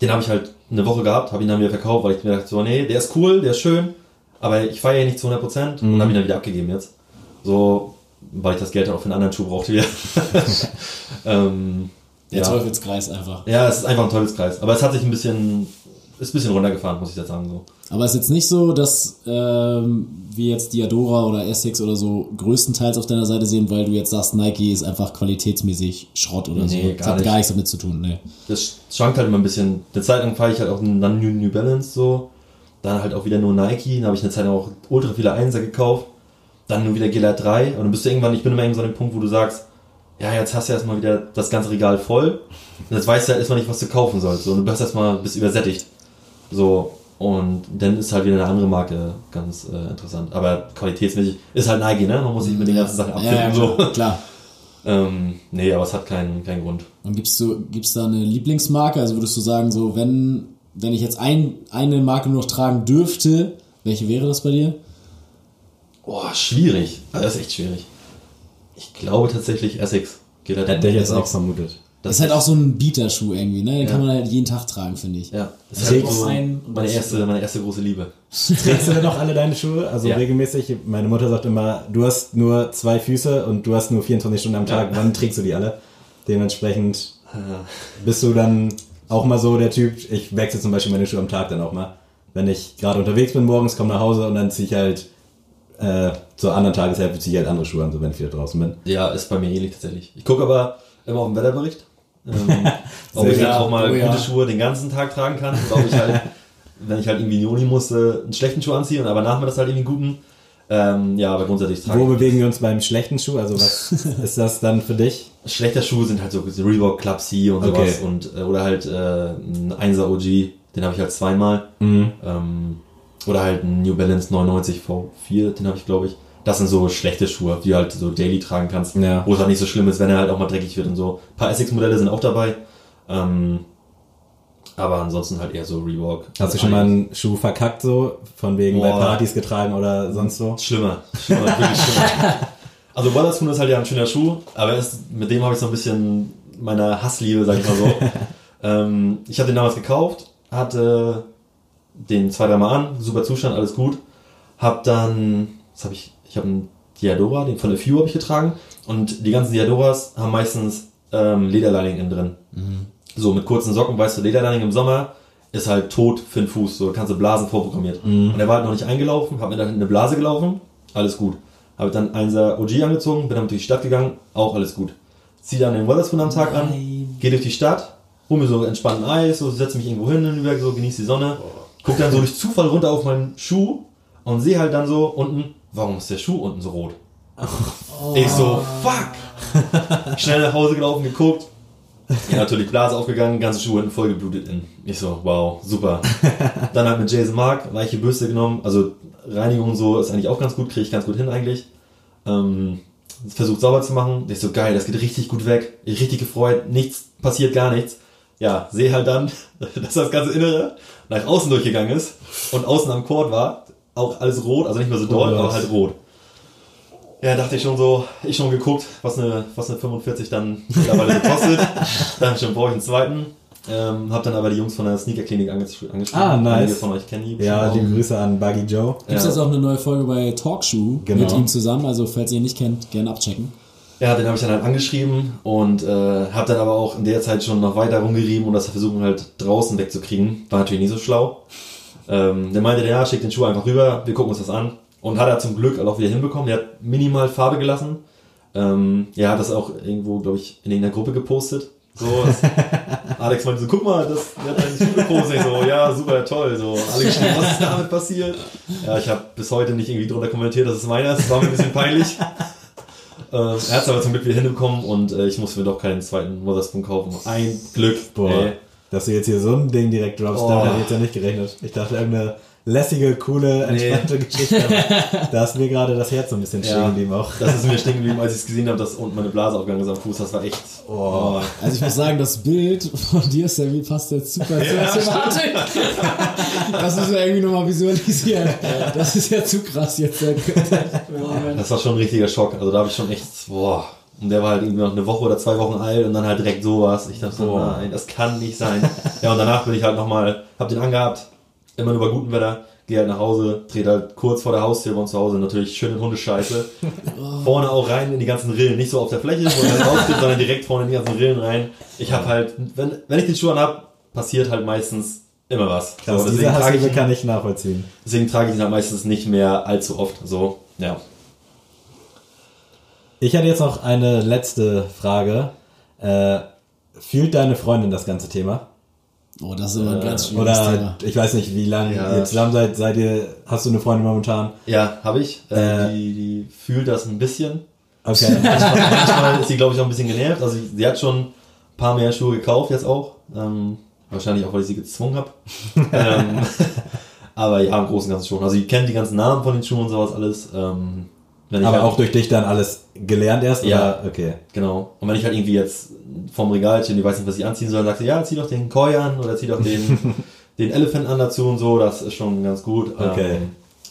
Speaker 6: den habe ich halt eine Woche gehabt, habe ihn dann wieder verkauft, weil ich mir dachte, so, nee, der ist cool, der ist schön, aber ich feiere ihn nicht zu 100% und habe ihn dann wieder abgegeben jetzt. So, weil ich das Geld dann auch für einen anderen Schuh brauchte wieder. ähm,
Speaker 5: Der
Speaker 6: ja.
Speaker 5: Teufelskreis einfach.
Speaker 6: ja, es ist einfach ein Teufelskreis. Aber es hat sich ein bisschen, ist ein bisschen runtergefahren, muss ich jetzt sagen. So.
Speaker 5: Aber es ist jetzt nicht so, dass ähm, wir jetzt Diadora oder Essex oder so größtenteils auf deiner Seite sehen, weil du jetzt sagst, Nike ist einfach qualitätsmäßig Schrott oder
Speaker 6: Nee,
Speaker 5: so. Das
Speaker 6: gar
Speaker 5: hat
Speaker 6: nicht.
Speaker 5: gar nichts damit zu tun, ne.
Speaker 6: Das schwankt halt immer ein bisschen. Eine Zeit lang fahre ich halt auch einen New, New Balance so. Dann halt auch wieder nur Nike. Dann habe ich eine Zeit auch ultra viele Einser gekauft. Dann nur wieder Gillette 3. Und dann bist du irgendwann, ich bin immer irgendwann so an dem Punkt, wo du sagst, ja, jetzt hast du erstmal wieder das ganze Regal voll. Und jetzt weißt du halt erstmal nicht, was du kaufen sollst. So, und du bist erstmal bist übersättigt. So. Und dann ist halt wieder eine andere Marke ganz äh, interessant. Aber qualitätsmäßig ist halt Nike, ne? Man muss sich mit den ganzen Sachen abfinden.
Speaker 5: Ja, ja,
Speaker 6: so.
Speaker 5: klar, klar.
Speaker 6: Ähm, nee, aber es hat keinen, keinen Grund.
Speaker 5: Und gibst du, gibt's da eine Lieblingsmarke? Also würdest du sagen, so, wenn, wenn ich jetzt ein, eine Marke nur noch tragen dürfte, welche wäre das bei dir?
Speaker 6: Boah, schwierig. Also Das ist echt schwierig. Ich glaube tatsächlich Essex. Geht halt
Speaker 4: Hätte ich jetzt auch vermutet.
Speaker 5: Das ist halt auch so ein Bieterschuh irgendwie, ne? Den
Speaker 6: Ja.
Speaker 5: kann man halt jeden Tag tragen, finde ich.
Speaker 6: Ja, das ist halt
Speaker 4: du-
Speaker 6: so
Speaker 5: ein-
Speaker 6: meine erste, meine erste große Liebe.
Speaker 4: Trägst du denn auch alle deine Schuhe? Also
Speaker 6: Ja.
Speaker 4: regelmäßig? Meine Mutter sagt immer, du hast nur zwei Füße und du hast nur 24 Stunden am Tag. Wann trägst du die alle? Dementsprechend bist du dann auch mal so der Typ, ich wechsle zum Beispiel meine Schuhe am Tag dann auch mal. Wenn ich gerade unterwegs bin morgens, komme nach Hause und dann ziehe ich halt äh, zur anderen Tageshälfte ziehe ich halt andere Schuhe an, so wenn ich wieder draußen bin.
Speaker 6: Ja, ist bei mir ähnlich tatsächlich. Ich gucke aber immer auf den Wetterbericht. Ähm, ob ich
Speaker 4: gut.
Speaker 6: dann auch mal
Speaker 5: Oh ja.
Speaker 6: gute Schuhe den ganzen Tag tragen kann. Oder ob ich halt, wenn ich halt irgendwie in die Uni musste, einen schlechten Schuh anziehe und aber nachmittags halt irgendwie einen guten. Ähm, ja, aber grundsätzlich trage
Speaker 4: Wo bewegen wir uns beim schlechten Schuh? Also was ist das dann für dich?
Speaker 6: Schlechter Schuh sind halt so so Reebok Club C und sowas.
Speaker 4: Okay.
Speaker 6: Und, äh, oder halt äh, ein 1er OG, den habe ich halt zweimal.
Speaker 4: Mhm.
Speaker 6: Ähm, oder halt ein New Balance 99 V4, den habe ich glaube ich. Das sind so schlechte Schuhe, die du halt so daily tragen kannst.
Speaker 4: Ja.
Speaker 6: Wo es halt nicht so schlimm ist, wenn er halt auch mal dreckig wird und so. Ein paar Essex-Modelle sind auch dabei. Ähm, aber ansonsten halt eher so Reebok.
Speaker 4: Hast du schon mal einen Schuh verkackt so? Von wegen bei
Speaker 6: Boah.
Speaker 4: Partys getragen oder sonst so?
Speaker 6: Schlimmer. Schlimmer, wirklich schlimmer. Also Wallace ist halt ja ein schöner Schuh, aber er ist, mit dem habe ich so ein bisschen meine Hassliebe, sag ich mal so. ähm, ich habe den damals gekauft, hatte den zwei, dreimal an, super Zustand, alles gut. Hab dann, was habe ich, ich habe einen Diadora, den von der Few habe ich getragen und die ganzen Diadoras haben meistens ähm, Lederlining innen drin. So mit kurzen Socken, weißt du, Lederlining im Sommer ist halt tot für den Fuß, so kannst du Blasen vorprogrammiert. Und er war halt noch nicht eingelaufen, hab mir dann eine Blase gelaufen, alles gut. Habe dann 1er OG angezogen, bin damit durch die Stadt gegangen, auch alles gut. Zieh dann den Weatherspoon am Tag an, geh durch die Stadt, hol mir so entspannten Eis, so setze mich irgendwo hin in Lübeck, so genieß die Sonne, guck dann so durch Zufall runter auf meinen Schuh und sehe halt dann so unten, warum ist der Schuh unten so rot? Ich so, fuck! Schnell nach Hause gelaufen, geguckt. Ja, natürlich Blase aufgegangen, ganze Schuhe hinten voll geblutet in. Ich so, wow, super. Dann halt mit Jason Mark weiche Bürste genommen. Also Reinigung und so ist eigentlich auch ganz gut, kriege ich ganz gut hin eigentlich. Ähm, versucht sauber zu machen. Ich so, geil, das geht richtig gut weg. Ich richtig gefreut, nichts, passiert gar nichts. Ja, sehe halt dann, dass das ganze Innere nach außen durchgegangen ist und außen am Court war auch alles rot, also nicht mehr so doll,
Speaker 4: Oh,
Speaker 6: aber halt rot. Ja, dachte ich schon so, ich schon geguckt, was eine, was eine 45 dann mittlerweile so kostet. dann schon brauche ich einen zweiten. Ähm, hab dann aber die Jungs von der Sneaker-Klinik anges angeschrieben.
Speaker 4: Ah, nice.
Speaker 6: Einige von euch kennen die.
Speaker 4: Ja, liebe Grüße an Buggy Joe.
Speaker 5: Gibt's
Speaker 6: Ja.
Speaker 5: jetzt auch eine neue Folge bei Talkshoe
Speaker 4: Genau.
Speaker 5: mit ihm zusammen, also falls ihr ihn nicht kennt, gerne abchecken.
Speaker 6: Ja, den habe ich dann halt angeschrieben und äh, habe dann aber auch in der Zeit schon noch weiter rumgerieben und das versuchen halt draußen wegzukriegen. War natürlich nicht so schlau. Ähm, der meinte, ja, schick den Schuh einfach rüber, wir gucken uns das an. Und hat er zum Glück auch wieder hinbekommen. Der hat minimal Farbe gelassen. Ähm, ja, hat das auch irgendwo, glaube ich, in irgendeiner Gruppe gepostet. So, Alex meinte so, guck mal, das, der hat einen Schuh gepostet. Ich so, ja, super, toll. So, alle geschrieben, was ist damit passiert? Ja, ich habe bis heute nicht irgendwie drunter kommentiert, dass es meiner ist. Das war mir ein bisschen peinlich. Ähm, er hat es aber zum Glück wieder hinbekommen und äh, ich musste mir doch keinen zweiten Motherspoon kaufen. Ein Glück.
Speaker 4: Boah,
Speaker 6: Ey.
Speaker 4: dass du jetzt hier so ein Ding direkt droppst,
Speaker 6: Oh.
Speaker 4: damit hätte ich jetzt ja nicht gerechnet. Ich dachte, irgendeine lässige, coole, entspannte Geschichte. aber da ist mir gerade das Herz so ein bisschen stehen
Speaker 6: Ja,
Speaker 4: geblieben auch.
Speaker 6: das ist mir stehen geblieben, als ich es gesehen habe, dass unten meine Blase aufgegangen ist am Fuß. Das war echt. Oh.
Speaker 5: Also ich muss sagen, das Bild von dir, Sammy, passt jetzt super zur Thematik. Das müssen wir irgendwie nochmal visualisieren. Das ist ja zu krass jetzt.
Speaker 6: Das war schon ein richtiger Schock. Also da habe ich schon echt, boah. Und der war halt irgendwie noch eine Woche oder zwei Wochen alt und dann halt direkt sowas. Ich dachte, so,
Speaker 4: Boah.
Speaker 6: nein, das kann nicht sein. ja, und danach bin ich halt nochmal, hab den angehabt, immer nur bei gutem Wetter, gehe halt nach Hause, trete halt kurz vor der Haustür bei uns zu Hause, natürlich schöne Hundescheiße. vorne auch rein in die ganzen Rillen, nicht so auf der Fläche, wo er rausgeht, sondern direkt vorne in die ganzen Rillen rein. Ich habe halt, wenn, wenn ich den Schuh anhab, passiert halt meistens immer was.
Speaker 4: Krass,
Speaker 6: So,
Speaker 4: diese
Speaker 6: trage ich,
Speaker 4: kann ich nachvollziehen.
Speaker 6: deswegen trage ich ihn halt meistens nicht mehr allzu oft. So, ja.
Speaker 4: Ich hätte jetzt noch eine letzte Frage. Äh, fühlt deine Freundin das ganze Thema?
Speaker 5: Oh, das ist immer ein ganz schwieriges
Speaker 4: Oder
Speaker 5: Thema.
Speaker 4: ich weiß nicht, wie lange
Speaker 6: Ja.
Speaker 4: ihr zusammen seid. Seid ihr, hast du eine Freundin momentan?
Speaker 6: Ja, habe ich. Äh,
Speaker 4: Äh.
Speaker 6: die, die fühlt das ein bisschen.
Speaker 4: Okay.
Speaker 6: Manchmal ist sie, glaube ich, auch ein bisschen genervt. Also sie, sie hat schon ein paar mehr Schuhe gekauft jetzt auch. Ähm, wahrscheinlich auch, weil ich sie gezwungen habe. ähm, aber ja, im Großen und Ganzen schon. Also sie kennt die ganzen Namen von den Schuhen und sowas alles. Ähm, wenn ich
Speaker 4: Aber
Speaker 6: halt,
Speaker 4: auch durch dich dann alles gelernt erst?
Speaker 6: Ja.
Speaker 4: Oder? Okay.
Speaker 6: Genau. Und wenn ich halt irgendwie jetzt vom Regal stehe und die weiß nicht, was ich anziehen soll, dann sagt sie, ja, zieh doch den Koi an oder zieh doch den, den Elephant an dazu und so. Das ist schon ganz gut.
Speaker 4: Okay.
Speaker 6: Ähm,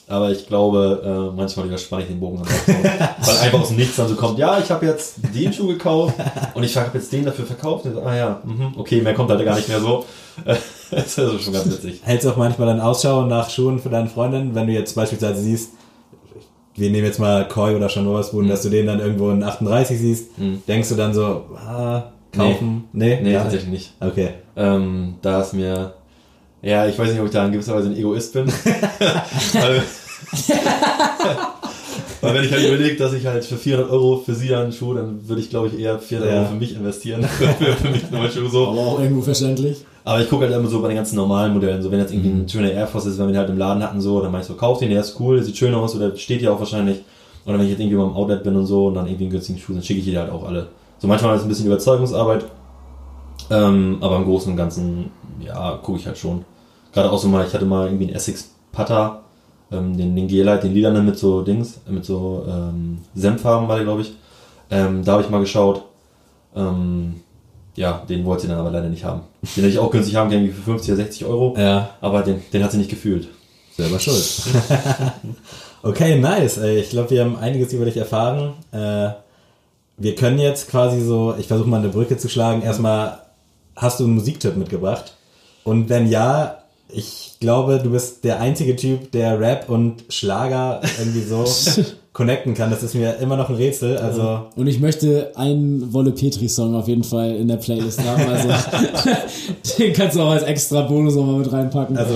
Speaker 6: aber ich glaube, äh, manchmal überspanne ich den Bogen dann auch. Weil einfach aus dem Nichts dann so kommt, ja, ich habe jetzt den Schuh gekauft und ich habe jetzt den dafür verkauft. Und ah ja, mhm, okay, mehr kommt halt gar nicht mehr so. das ist also schon ganz witzig.
Speaker 4: Hältst du auch manchmal dann Ausschau nach Schuhen für deine Freundin, wenn du jetzt beispielsweise siehst, wir nehmen jetzt mal Koi oder Schanowasboden,
Speaker 6: Mhm.
Speaker 4: dass du den dann irgendwo in 38 siehst, denkst du dann so, ah, kaufen? Nee,
Speaker 6: Nee,
Speaker 4: Gar
Speaker 6: tatsächlich nicht.
Speaker 4: Okay.
Speaker 6: Ähm, da ist mir, ja, ich weiß nicht, ob ich da in gewisser Weise ein Egoist bin. weil, weil wenn ich halt überlege, dass ich halt für 400 Euro für sie einen Schuh, dann würde ich glaube ich eher 400
Speaker 4: Ja.
Speaker 6: Euro für mich investieren. für, für mich nur Schuh so.
Speaker 5: Aber auch irgendwo verständlich.
Speaker 6: Aber ich gucke halt immer so bei den ganzen normalen Modellen, so wenn jetzt irgendwie ein schöner Air Force ist, wenn wir den halt im Laden hatten, so, dann mach ich so, kauf den, der ist cool, der sieht schön aus, oder steht ja auch wahrscheinlich. Oder wenn ich jetzt irgendwie mal im Outlet bin und so und dann irgendwie einen günstigen Schuh, dann schicke ich die halt auch alle. So manchmal ist es ein bisschen Überzeugungsarbeit, ähm, aber im Großen und Ganzen, ja, gucke ich halt schon. Gerade auch so mal, ich hatte mal irgendwie einen Essex Putter, ähm, den, den G-Light, den lilanen mit so Dings, äh, mit so ähm, Senffarben war der, glaube ich. Ähm, da habe ich mal geschaut. Ähm, ja, den wollte sie dann aber leider nicht haben. Den hätte ich auch günstig haben können, irgendwie für 50 oder 60 Euro.
Speaker 4: Ja,
Speaker 6: Aber den, den hat sie nicht gefühlt.
Speaker 4: selber schuld. okay, nice. Ich glaube, wir haben einiges über dich erfahren. Äh, wir können jetzt quasi so, ich versuche mal eine Brücke zu schlagen. Erstmal, hast du einen Musiktipp mitgebracht? Und wenn ja, ich glaube, du bist der einzige Typ, der Rap und Schlager irgendwie so connecten kann. Das ist mir immer noch ein Rätsel. Also,
Speaker 5: Und ich möchte einen Wolle Petri-Song auf jeden Fall in der Playlist haben. Also den kannst du auch als extra Bonus nochmal mit reinpacken.
Speaker 4: also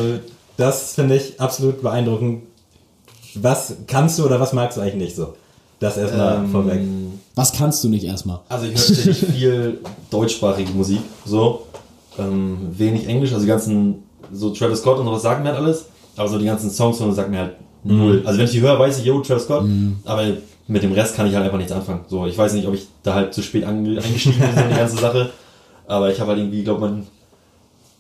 Speaker 4: das finde ich absolut beeindruckend. Was kannst du oder was magst du eigentlich nicht so? Das erstmal
Speaker 6: Ähm,
Speaker 4: vorweg.
Speaker 5: Was kannst du nicht erstmal?
Speaker 6: Also ich höre tatsächlich viel deutschsprachige Musik, so. Ähm, wenig Englisch, also die ganzen, so Travis Scott und sowas sagen mir halt alles, aber so die ganzen Songs von sagen mir halt null. Also wenn ich die höre, weiß ich, yo, Travis Scott, aber mit dem Rest kann ich halt einfach nichts anfangen. So, ich weiß nicht, ob ich da halt zu spät eingestiegen bin in die ganze Sache, aber ich habe halt irgendwie, glaube man,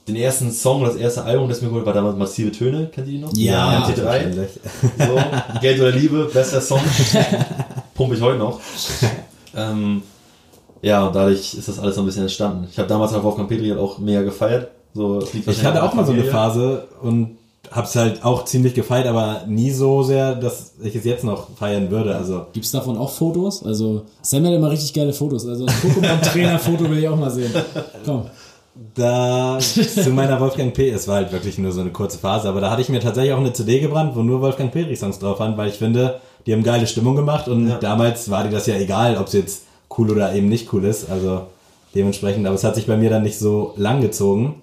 Speaker 6: den ersten Song, das erste Album, das mir geholt war damals Massive Töne, kennt ihr die noch?
Speaker 5: Ja,
Speaker 6: MT3.
Speaker 4: wahrscheinlich.
Speaker 6: So, Geld oder Liebe, bester Song. Pumpe ich heute noch. ähm, ja, und dadurch ist das alles so ein bisschen entstanden. Ich habe damals halt Wolfgang Petri halt auch mega gefeiert. So,
Speaker 4: Ich hatte auch mal so eine. Phase und hab's halt auch ziemlich gefeiert, aber nie so sehr, dass ich es jetzt noch feiern würde. Also
Speaker 5: Gibt's davon auch Fotos? Also Sam hat immer richtig geile Fotos. Also das Pokémon-Trainer-Foto will ich auch mal sehen. Komm.
Speaker 4: da zu meiner Wolfgang P. Es war halt wirklich nur so eine kurze Phase, aber da hatte ich mir tatsächlich auch eine CD gebrannt, wo nur Wolfgang Petri Songs drauf waren, weil ich finde, die haben geile Stimmung gemacht und
Speaker 6: Ja.
Speaker 4: damals war dir das ja egal, ob es jetzt cool oder eben nicht cool ist. Also dementsprechend, aber es hat sich bei mir dann nicht so lang gezogen.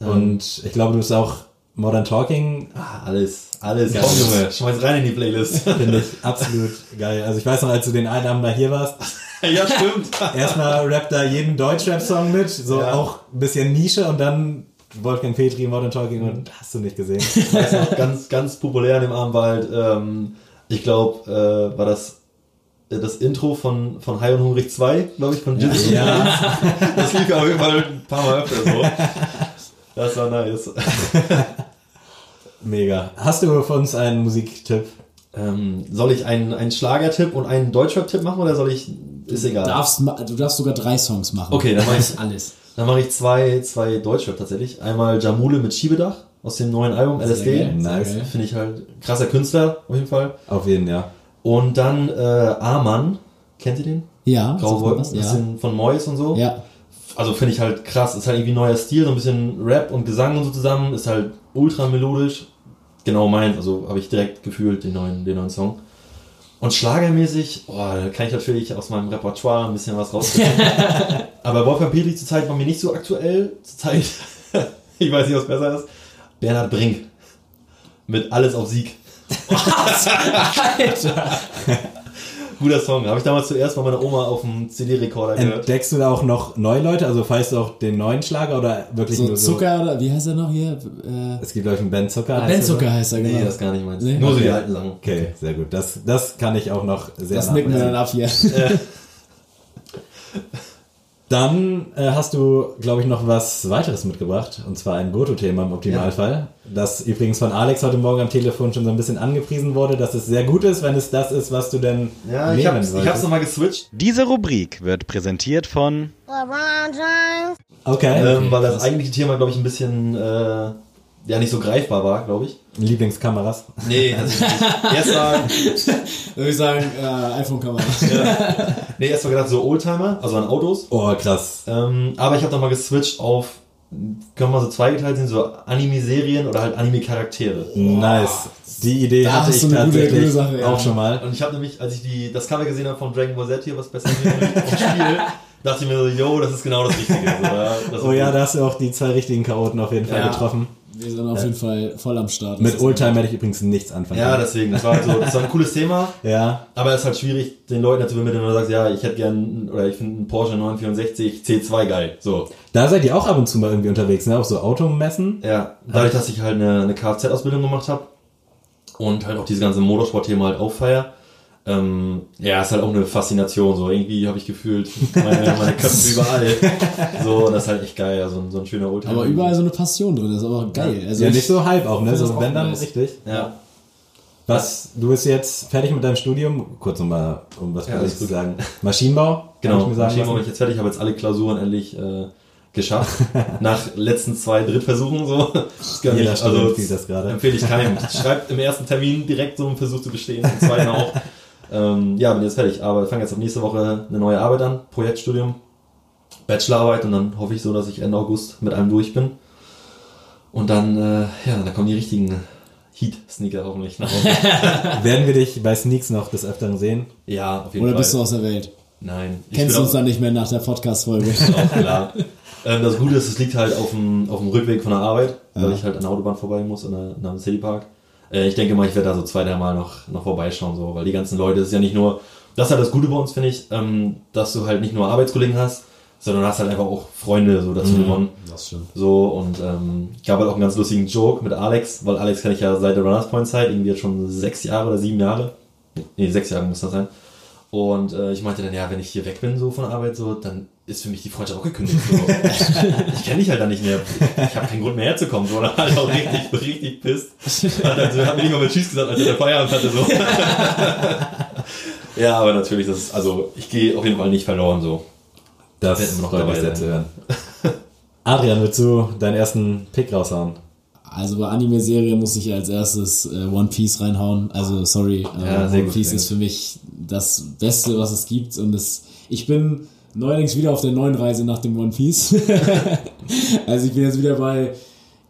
Speaker 4: Und ich glaube, du bist auch Modern Talking
Speaker 6: Ah, alles, alles.
Speaker 4: Geil.
Speaker 6: Komm, Junge, schmeiß rein in die Playlist.
Speaker 4: Finde ich absolut geil. Also ich weiß noch, als du den einen Abend da hier warst,
Speaker 6: ja, stimmt.
Speaker 4: erstmal rappt da jeden Deutschrap-Song mit, so
Speaker 6: Ja.
Speaker 4: auch ein bisschen Nische und dann Wolfgang Petri, Modern Talking und hast du nicht gesehen.
Speaker 6: weiß noch, ganz, ganz populär an dem Abend war halt, ähm, ich glaube, äh, war das äh, das Intro von, von High und Hungrig 2, glaube ich, von Jizzy.
Speaker 4: Ja,
Speaker 6: Das lief auf jeden Fall ein paar Mal öfter so. Das war nice.
Speaker 4: mega. Hast du für uns einen Musiktipp?
Speaker 6: Ähm, soll ich einen, einen Schlagertipp und einen Deutschrap-Tipp machen oder soll ich. Ist egal.
Speaker 5: Darfst, ma- du darfst sogar drei Songs machen.
Speaker 6: Okay, dann mach ich-
Speaker 5: alles.
Speaker 6: Dann mache ich zwei, zwei Deutschrap tatsächlich. Einmal Jamule mit Schiebedach aus dem neuen Album
Speaker 5: Sehr
Speaker 6: LSD.
Speaker 5: geil,
Speaker 4: Nice.
Speaker 6: Finde ich halt krasser Künstler auf jeden Fall.
Speaker 4: Auf jeden, ja.
Speaker 6: Und dann äh, Amann. Kennt ihr den?
Speaker 5: Ja,
Speaker 6: Graue
Speaker 5: sag mal
Speaker 6: Wolken.
Speaker 5: was.
Speaker 6: Bisschen von Mois und so.
Speaker 5: Ja.
Speaker 6: Also finde ich halt krass. Ist halt irgendwie neuer Stil, so ein bisschen Rap und Gesang und so zusammen. Ist halt ultra melodisch. genau meins. Also habe ich direkt gefühlt den neuen, den neuen Song. Und schlagermäßig, oh, da kann ich natürlich aus meinem Repertoire ein bisschen was rausfinden. Aber Wolfgang Petri zurzeit war mir nicht so aktuell. Zurzeit, ich weiß nicht, was besser ist. Bernhard Brink. Mit Alles auf Sieg.
Speaker 5: Alter.
Speaker 6: Guter Song. Habe ich damals zuerst bei meiner Oma auf dem CD-Rekorder gehört.
Speaker 4: Entdeckst du da auch noch neue Leute? Also feierst du auch den neuen Schlager oder wirklich
Speaker 5: So
Speaker 4: nur so?
Speaker 5: Zucker oder wie heißt er noch hier? Äh,
Speaker 4: Es gibt, glaube ich, einen Ben Zucker. heißt
Speaker 5: ben
Speaker 4: er so.
Speaker 5: Zucker heißt er, genau.
Speaker 6: Nee, das gar nicht meins.
Speaker 5: Nee?
Speaker 6: Nur so die
Speaker 4: Okay.
Speaker 6: alten Sachen.
Speaker 4: Okay, sehr gut. Das, das kann ich auch noch sehr
Speaker 5: das nicken wir dann ab hier.
Speaker 4: Dann äh, hast du, glaube ich, noch was weiteres mitgebracht, und zwar ein Goto-Thema im Optimalfall, das übrigens von Alex heute Morgen am Telefon schon so ein bisschen angepriesen wurde, dass es sehr gut ist, wenn es das ist, was du denn
Speaker 6: Ja, ich
Speaker 4: nehmen
Speaker 6: hab's, ich
Speaker 4: solltest.
Speaker 6: hab's nochmal geswitcht,
Speaker 3: Diese Rubrik wird präsentiert von
Speaker 7: LeBron James.
Speaker 4: Okay,
Speaker 6: ähm, weil das eigentliche Thema, glaube ich, ein bisschen äh, ja nicht so greifbar war, glaube ich.
Speaker 4: Lieblingskameras.
Speaker 6: Nee, nicht. Erst war,
Speaker 5: Würde ich sagen, äh, iPhone-Kamera.
Speaker 6: nee, erst war gedacht so Oldtimer, also an Autos.
Speaker 4: Oh, krass.
Speaker 6: Ähm, aber ich habe nochmal geswitcht auf, können wir so zweigeteilt sehen, so Anime-Serien oder halt Anime-Charaktere.
Speaker 4: Nice. Die Idee
Speaker 5: Da
Speaker 4: hatte ich
Speaker 5: gute-
Speaker 4: tatsächlich
Speaker 5: gute Sache, ja.
Speaker 4: auch schon mal.
Speaker 6: Und ich habe nämlich, als ich die, das Cover gesehen habe von Dragon Ball Z hier, was besser Spiel, dachte ich mir so, yo, das ist genau das Richtige. So, ja, das ist
Speaker 4: Oh ja,
Speaker 6: gut.
Speaker 4: da hast du auch die zwei richtigen Chaoten auf jeden Fall
Speaker 5: Ja.
Speaker 4: getroffen.
Speaker 5: Wir sind auf jeden Fall voll am Start.
Speaker 4: Mit Oldtimer hätte ich übrigens nichts anfangen
Speaker 6: Ja, deswegen, das war, so, das war ein cooles Thema.
Speaker 4: Ja,
Speaker 6: Aber es ist halt schwierig, den Leuten dazu vermitteln, wenn du sagst, ja, ich hätte gern, oder ich finde einen Porsche 964 C2 geil. So.
Speaker 4: da seid ihr auch ab und zu mal irgendwie unterwegs, ne? Auf so Automessen.
Speaker 6: Ja, dadurch, dass ich halt eine, eine Kfz-Ausbildung gemacht habe und halt auch dieses ganze Motorsport-Thema halt auffeier, ähm, ja, ist halt auch eine Faszination. So irgendwie habe ich gefühlt meine, meine Köpfe überall. So, und das ist halt echt geil, also so ein schöner Oldtimer.
Speaker 5: Aber überall so eine Passion drin, das ist aber geil. Also
Speaker 4: ja,
Speaker 5: ich-
Speaker 4: nicht so halb auch, ne? So wenn dann
Speaker 5: nice.
Speaker 4: richtig.
Speaker 6: Ja,
Speaker 4: Was, du bist jetzt fertig mit deinem Studium? Kurz nochmal, um was
Speaker 6: Ja,
Speaker 4: ja,
Speaker 6: alles
Speaker 4: zu sagen. Maschinenbau?
Speaker 6: Genau.
Speaker 4: ich mir sagen
Speaker 6: Maschinenbau bin ich jetzt fertig, habe jetzt alle Klausuren endlich äh, geschafft. Nach letzten zwei Drittversuchen so.
Speaker 4: Jeder
Speaker 6: ich-
Speaker 4: Student fühlt das gerade.
Speaker 6: Empfehle ich keinem. Schreibt im ersten Termin direkt so einen Versuch zu bestehen, im zweiten auch. Ähm, ja, bin jetzt fertig, aber fange jetzt ab nächste Woche eine neue Arbeit an, Projektstudium, Bachelorarbeit und dann hoffe ich so, dass ich Ende August mit allem durch bin. Und dann, äh, ja, dann kommen die richtigen Heat-Sneaker hoffentlich nach Hause.
Speaker 4: Werden wir dich bei Sneaks noch des Öfteren sehen?
Speaker 6: ja, auf jeden
Speaker 5: Oder
Speaker 6: Fall.
Speaker 5: bist du aus der Welt?
Speaker 6: Nein. ich
Speaker 5: Kennst du uns dann nicht mehr nach der Podcast-Folge?
Speaker 6: auch klar. ähm, das Gute ist, es liegt halt auf dem, auf dem Rückweg von der Arbeit, weil
Speaker 5: Ja.
Speaker 6: ich halt an der Autobahn vorbei muss, an der, an einem Citypark. Äh, ich denke mal, ich werde da so zwei, drei Mal noch, noch vorbeischauen, so, weil die ganzen Leute, das ist ja nicht nur, das ist halt das Gute bei uns, finde ich, ähm, dass du halt nicht nur Arbeitskollegen hast, sondern hast halt einfach auch Freunde, so dazu gewonnen.
Speaker 5: Das stimmt.
Speaker 6: So, und ähm, gab halt auch einen ganz lustigen Joke mit Alex, weil Alex kenne ich ja seit der Runners Point Zeit, irgendwie jetzt schon sechs Jahre oder sieben Jahre. Nee, sechs Jahre muss das sein. Und äh, ich meinte dann, ja, wenn ich hier weg bin, so von Arbeit, so, dann ist für mich die Freundschaft auch gekündigt. So. ich kenne dich halt dann nicht mehr. Ich habe keinen Grund mehr herzukommen, so, oder halt auch richtig, richtig pisst. Hat, also, hat mir nicht mal mit Tschüss gesagt, als er der Feierabend hatte, so. ja, aber natürlich, das ist, also, ich gehe auf jeden Fall nicht verloren, so.
Speaker 4: Das
Speaker 6: Werden wir noch dabei
Speaker 4: sehr
Speaker 6: sein.
Speaker 4: zu hören. Adrian, willst du deinen ersten Pick raushauen?
Speaker 5: Also bei Anime-Serien muss ich als erstes äh, One Piece reinhauen. Also sorry, äh,
Speaker 6: Ja,
Speaker 5: One Piece ist für mich das Beste, was es gibt. Und es, ich bin neuerdings wieder auf der neuen Reise nach dem One Piece. also ich bin jetzt wieder bei,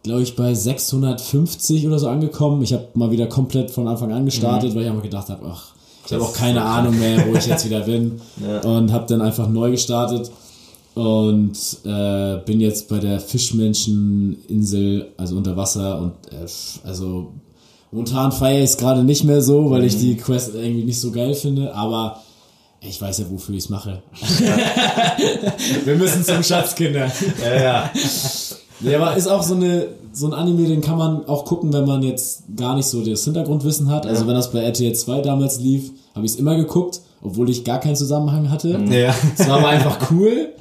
Speaker 5: glaube ich, bei 650 oder so angekommen. Ich habe mal wieder komplett von Anfang an gestartet, weil ich einfach gedacht habe, ach, ich habe auch keine Ahnung mehr, wo ich jetzt wieder bin.
Speaker 6: Ja.
Speaker 5: Und habe dann einfach neu gestartet und äh, bin jetzt bei der Fischmenscheninsel, also unter Wasser und äh, also momentan feiere ich es gerade nicht mehr so, weil ich die Quest irgendwie nicht so geil finde, aber ich weiß ja, wofür ich es mache. Wir müssen zum Schatzkinder.
Speaker 6: Ja, ja.
Speaker 5: Ja, aber ist auch so eine so ein Anime, den kann man auch gucken, wenn man jetzt gar nicht so das Hintergrundwissen hat. Also wenn das bei RTL 2 damals lief, habe ich es immer geguckt, obwohl ich gar keinen Zusammenhang hatte.
Speaker 4: Ja.
Speaker 5: Es war aber einfach cool.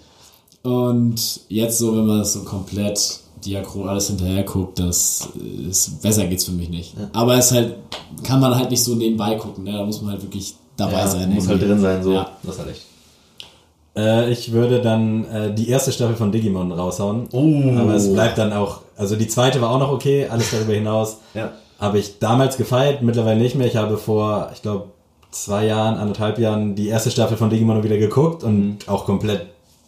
Speaker 5: Und jetzt so, wenn man das so komplett diachron alles hinterher guckt, das ist, besser geht's für mich nicht. Aber es halt, kann man halt nicht so nebenbei gucken, ne? Da muss man halt wirklich dabei
Speaker 6: ja,
Speaker 5: sein.
Speaker 6: Muss halt
Speaker 5: irgendwie.
Speaker 6: drin sein, so.
Speaker 5: Ja.
Speaker 6: Das halt echt.
Speaker 4: Äh, ich würde dann äh, die erste Staffel von Digimon raushauen.
Speaker 6: Oh.
Speaker 4: Aber es bleibt dann auch, also die zweite war auch noch okay, alles darüber hinaus.
Speaker 6: Ja.
Speaker 4: Habe ich damals gefeiert, mittlerweile nicht mehr. Ich habe vor, ich glaube, zwei Jahren, anderthalb Jahren die erste Staffel von Digimon wieder geguckt und auch komplett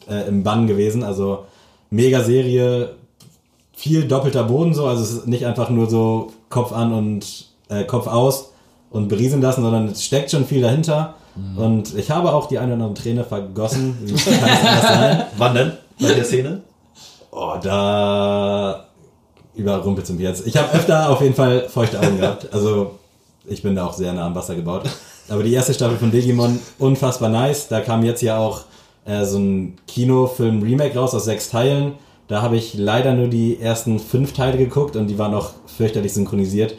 Speaker 4: äh, im Bann gewesen. Also mega Serie, viel doppelter Boden so, also es ist nicht einfach nur so Kopf an und äh, Kopf aus und berieseln lassen, sondern es steckt schon viel dahinter. Und ich habe auch die eine oder andere Träne vergossen. Wie kann es anders sein?
Speaker 6: Wann denn? Bei der Szene?
Speaker 4: Oh, da überrumpelt mich jetzt. Ich habe öfter auf jeden Fall feuchte Augen gehabt. Also ich bin da auch sehr nah am Wasser gebaut. Aber die erste Staffel von Digimon, unfassbar nice. Da kam jetzt ja auch äh, so ein Kinofilm-Remake raus aus sechs Teilen. Da habe ich leider nur die ersten fünf Teile geguckt und die waren auch fürchterlich synchronisiert.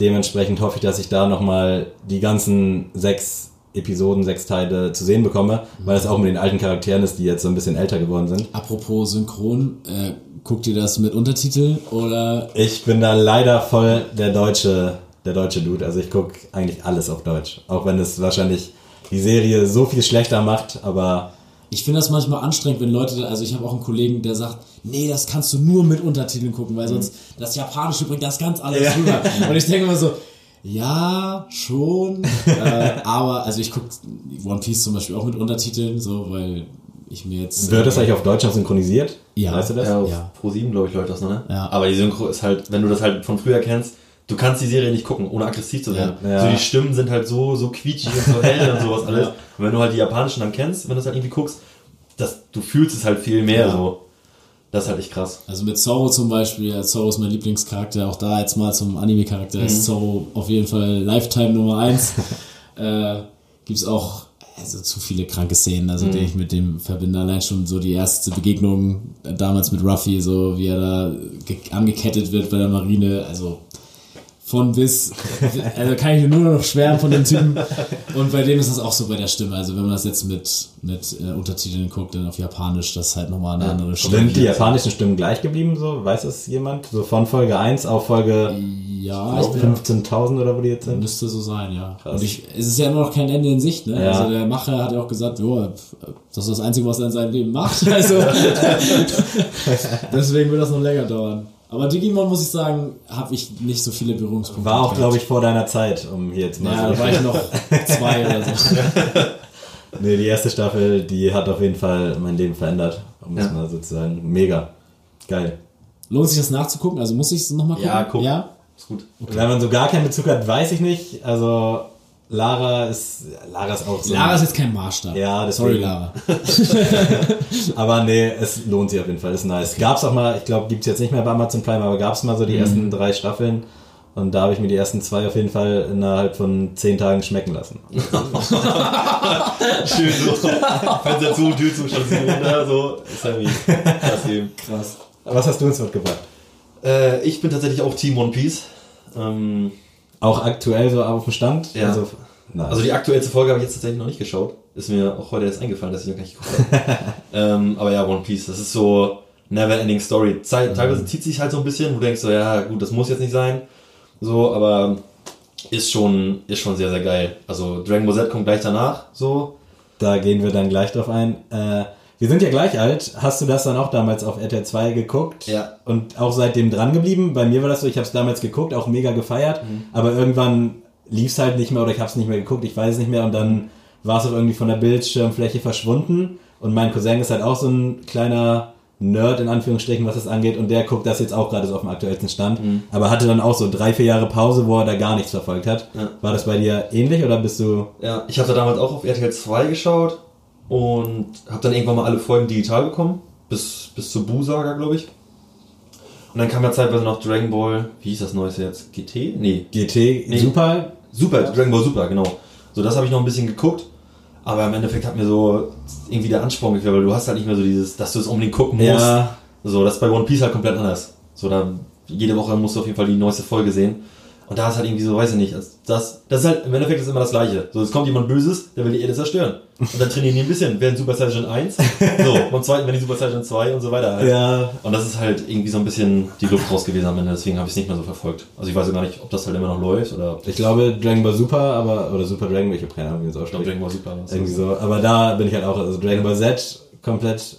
Speaker 4: Dementsprechend hoffe ich, dass ich da nochmal die ganzen sechs Episoden, sechs Teile zu sehen bekomme, weil es auch mit den alten Charakteren ist, die jetzt so ein bisschen älter geworden sind.
Speaker 5: Apropos Synchron, äh, guckt ihr das mit Untertitel oder
Speaker 4: Ich bin da leider voll der deutsche, der deutsche Dude. Also ich gucke eigentlich alles auf Deutsch. Auch wenn es wahrscheinlich die Serie so viel schlechter macht, aber
Speaker 5: Ich finde das manchmal anstrengend, wenn Leute, also ich habe auch einen Kollegen, der sagt, nee, das kannst du nur mit Untertiteln gucken, weil sonst das Japanische bringt das ganz alles rüber. Und ich denke immer so, ja, schon, äh, aber also ich gucke One Piece zum Beispiel auch mit Untertiteln, so, weil ich mir jetzt...
Speaker 4: wird das eigentlich auf Deutsch auch synchronisiert?
Speaker 5: Ja.
Speaker 4: Weißt du das?
Speaker 6: Ja, auf
Speaker 5: Ja.
Speaker 6: Pro7, glaube ich, läuft das, ne?
Speaker 5: Ja.
Speaker 6: Aber die Synchro ist halt, wenn du das halt von früher kennst, du kannst die Serie nicht gucken, ohne aggressiv zu sein.
Speaker 4: Ja. Ja.
Speaker 6: So die Stimmen sind halt so, so quietschig und so hell und sowas alles.
Speaker 5: Ja.
Speaker 6: Und wenn du halt die japanischen dann kennst, wenn du es halt irgendwie guckst, das, du fühlst es halt viel mehr so. Das ist halt echt krass.
Speaker 5: Also mit Zorro zum Beispiel, ja, Zorro ist mein Lieblingscharakter, auch da jetzt mal zum Anime-Charakter ist Zorro auf jeden Fall Lifetime Nummer eins. äh, gibt's auch also zu viele kranke Szenen, also die ich mit dem verbinde. Allein schon so die erste Begegnung damals mit Ruffy, so wie er da ge- angekettet wird bei der Marine, also von bis, also kann ich nur noch schwärmen von dem Typen. Und bei dem ist das auch so bei der Stimme. Also wenn man das jetzt mit, mit äh, Untertiteln guckt, dann auf Japanisch, das ist halt nochmal eine andere Stimme.
Speaker 4: Sind die japanischen Stimmen gleich geblieben, so? Weiß es jemand? So von Folge 1 auf Folge
Speaker 5: Ja, ich bin,
Speaker 4: 15.000 oder wo die jetzt sind?
Speaker 5: müsste so sein, ja. Und ich, es ist ja immer noch kein Ende in Sicht, ne?
Speaker 4: Ja.
Speaker 5: Also der Macher hat ja auch gesagt, jo, das ist das Einzige, was er in seinem Leben macht. Also deswegen wird das noch länger dauern. Aber Digimon, muss ich sagen, habe ich nicht so viele Berührungspunkte.
Speaker 4: War auch, glaube ich, vor deiner Zeit, um hier jetzt mal
Speaker 5: Ja,
Speaker 4: so.
Speaker 5: da war ich noch zwei oder so.
Speaker 4: Nee, die erste Staffel, die hat auf jeden Fall mein Leben verändert, um es
Speaker 6: Ja.
Speaker 4: mal so zu sagen. Mega. Geil.
Speaker 5: Lohnt sich das nachzugucken? Also muss ich es nochmal gucken?
Speaker 6: Ja, guck.
Speaker 5: Ja?
Speaker 6: Ist gut.
Speaker 4: Wenn man so gar keinen Bezug hat, weiß ich nicht. Also, Lara ist, Lara ist auch so.
Speaker 5: Lara ist jetzt kein Maßstab.
Speaker 4: Ja, deswegen.
Speaker 5: Sorry, Lara.
Speaker 4: Aber nee, es lohnt sich auf jeden Fall, ist nice. Gab's auch mal, ich glaube, gibt's jetzt nicht mehr bei Amazon Prime, aber gab's mal so
Speaker 5: Mhm.
Speaker 4: die ersten drei Staffeln. Und da habe ich mir die ersten zwei auf jeden Fall innerhalb von zehn Tagen schmecken lassen.
Speaker 6: Schön so. Fenster zu, Tür zu, Station runter, so. Ist halt wie krass eben.
Speaker 5: Krass.
Speaker 4: Was hast du uns mitgebracht?
Speaker 6: Äh, ich bin tatsächlich auch Team One Piece. Ähm,
Speaker 4: Auch aktuell so auf dem Stand?
Speaker 6: Ja.
Speaker 4: Also, nice.
Speaker 6: Also die aktuellste Folge habe ich jetzt tatsächlich noch nicht geschaut. Ist mir auch heute erst eingefallen, dass ich noch gar nicht geguckt habe. ähm, aber ja, One Piece, das ist so never ending story. Zeit, Teilweise zieht sich halt so ein bisschen, wo du denkst so, ja gut, das muss jetzt nicht sein. So, aber ist schon, ist schon sehr, sehr geil. Also Dragon Ball Z kommt gleich danach, so.
Speaker 4: Da gehen wir dann gleich drauf ein. Äh, wir sind ja gleich alt. Hast du das dann auch damals auf RTL 2 geguckt?
Speaker 6: Ja.
Speaker 4: Und auch seitdem dran geblieben? Bei mir war das so, ich habe es damals geguckt, auch mega gefeiert.
Speaker 6: Mhm.
Speaker 4: Aber irgendwann lief es halt nicht mehr oder ich habe es nicht mehr geguckt, ich weiß es nicht mehr. Und dann war es auch irgendwie von der Bildschirmfläche verschwunden. Und mein Cousin ist halt auch so ein kleiner Nerd in Anführungsstrichen, was das angeht. Und der guckt das jetzt auch gerade so auf dem aktuellsten Stand.
Speaker 6: Mhm.
Speaker 4: Aber hatte dann auch so drei, vier Jahre Pause, wo er da gar nichts verfolgt hat.
Speaker 6: Ja.
Speaker 4: War das bei dir ähnlich oder bist du...
Speaker 6: Ja, ich da damals auch auf RTL 2 geschaut und habe dann irgendwann mal alle Folgen digital bekommen. Bis, bis zur Bu-Saga, glaube ich. Und dann kam ja zeitweise noch Dragon Ball, wie hieß das neueste jetzt? GT? Nee,
Speaker 4: GT
Speaker 6: Nee.
Speaker 4: Super
Speaker 6: Super, Dragon Ball Super, genau. So, das habe ich noch ein bisschen geguckt. Aber im Endeffekt hat mir so irgendwie der Ansporn gefehlt, weil du hast halt nicht mehr so dieses, dass du es unbedingt gucken musst.
Speaker 4: Ja.
Speaker 6: So, das ist bei One Piece halt komplett anders. So, da jede Woche musst du auf jeden Fall die neueste Folge sehen. Und da ist halt irgendwie so, weiß ich nicht, das, das ist halt, im Endeffekt ist immer das Gleiche. So, es kommt jemand Böses, der will die Erde zerstören. Und dann trainieren die ein bisschen, werden Super Saiyan 1, so, beim zweiten werden die Super Saiyan 2 und so weiter halt.
Speaker 4: Ja,
Speaker 6: Und das ist halt irgendwie so ein bisschen die Luft raus gewesen am Ende, deswegen habe ich es nicht mehr so verfolgt. Also ich weiß gar nicht, ob das halt immer noch läuft oder
Speaker 4: ich glaube Dragon Ball Super, aber oder Super Dragon Ball, ich habe keine Ahnung, wie es
Speaker 6: ich glaube
Speaker 4: ausspricht.
Speaker 6: Dragon Ball Super.
Speaker 4: Irgendwie so, aber da bin ich halt auch, also Dragon Ball Z komplett,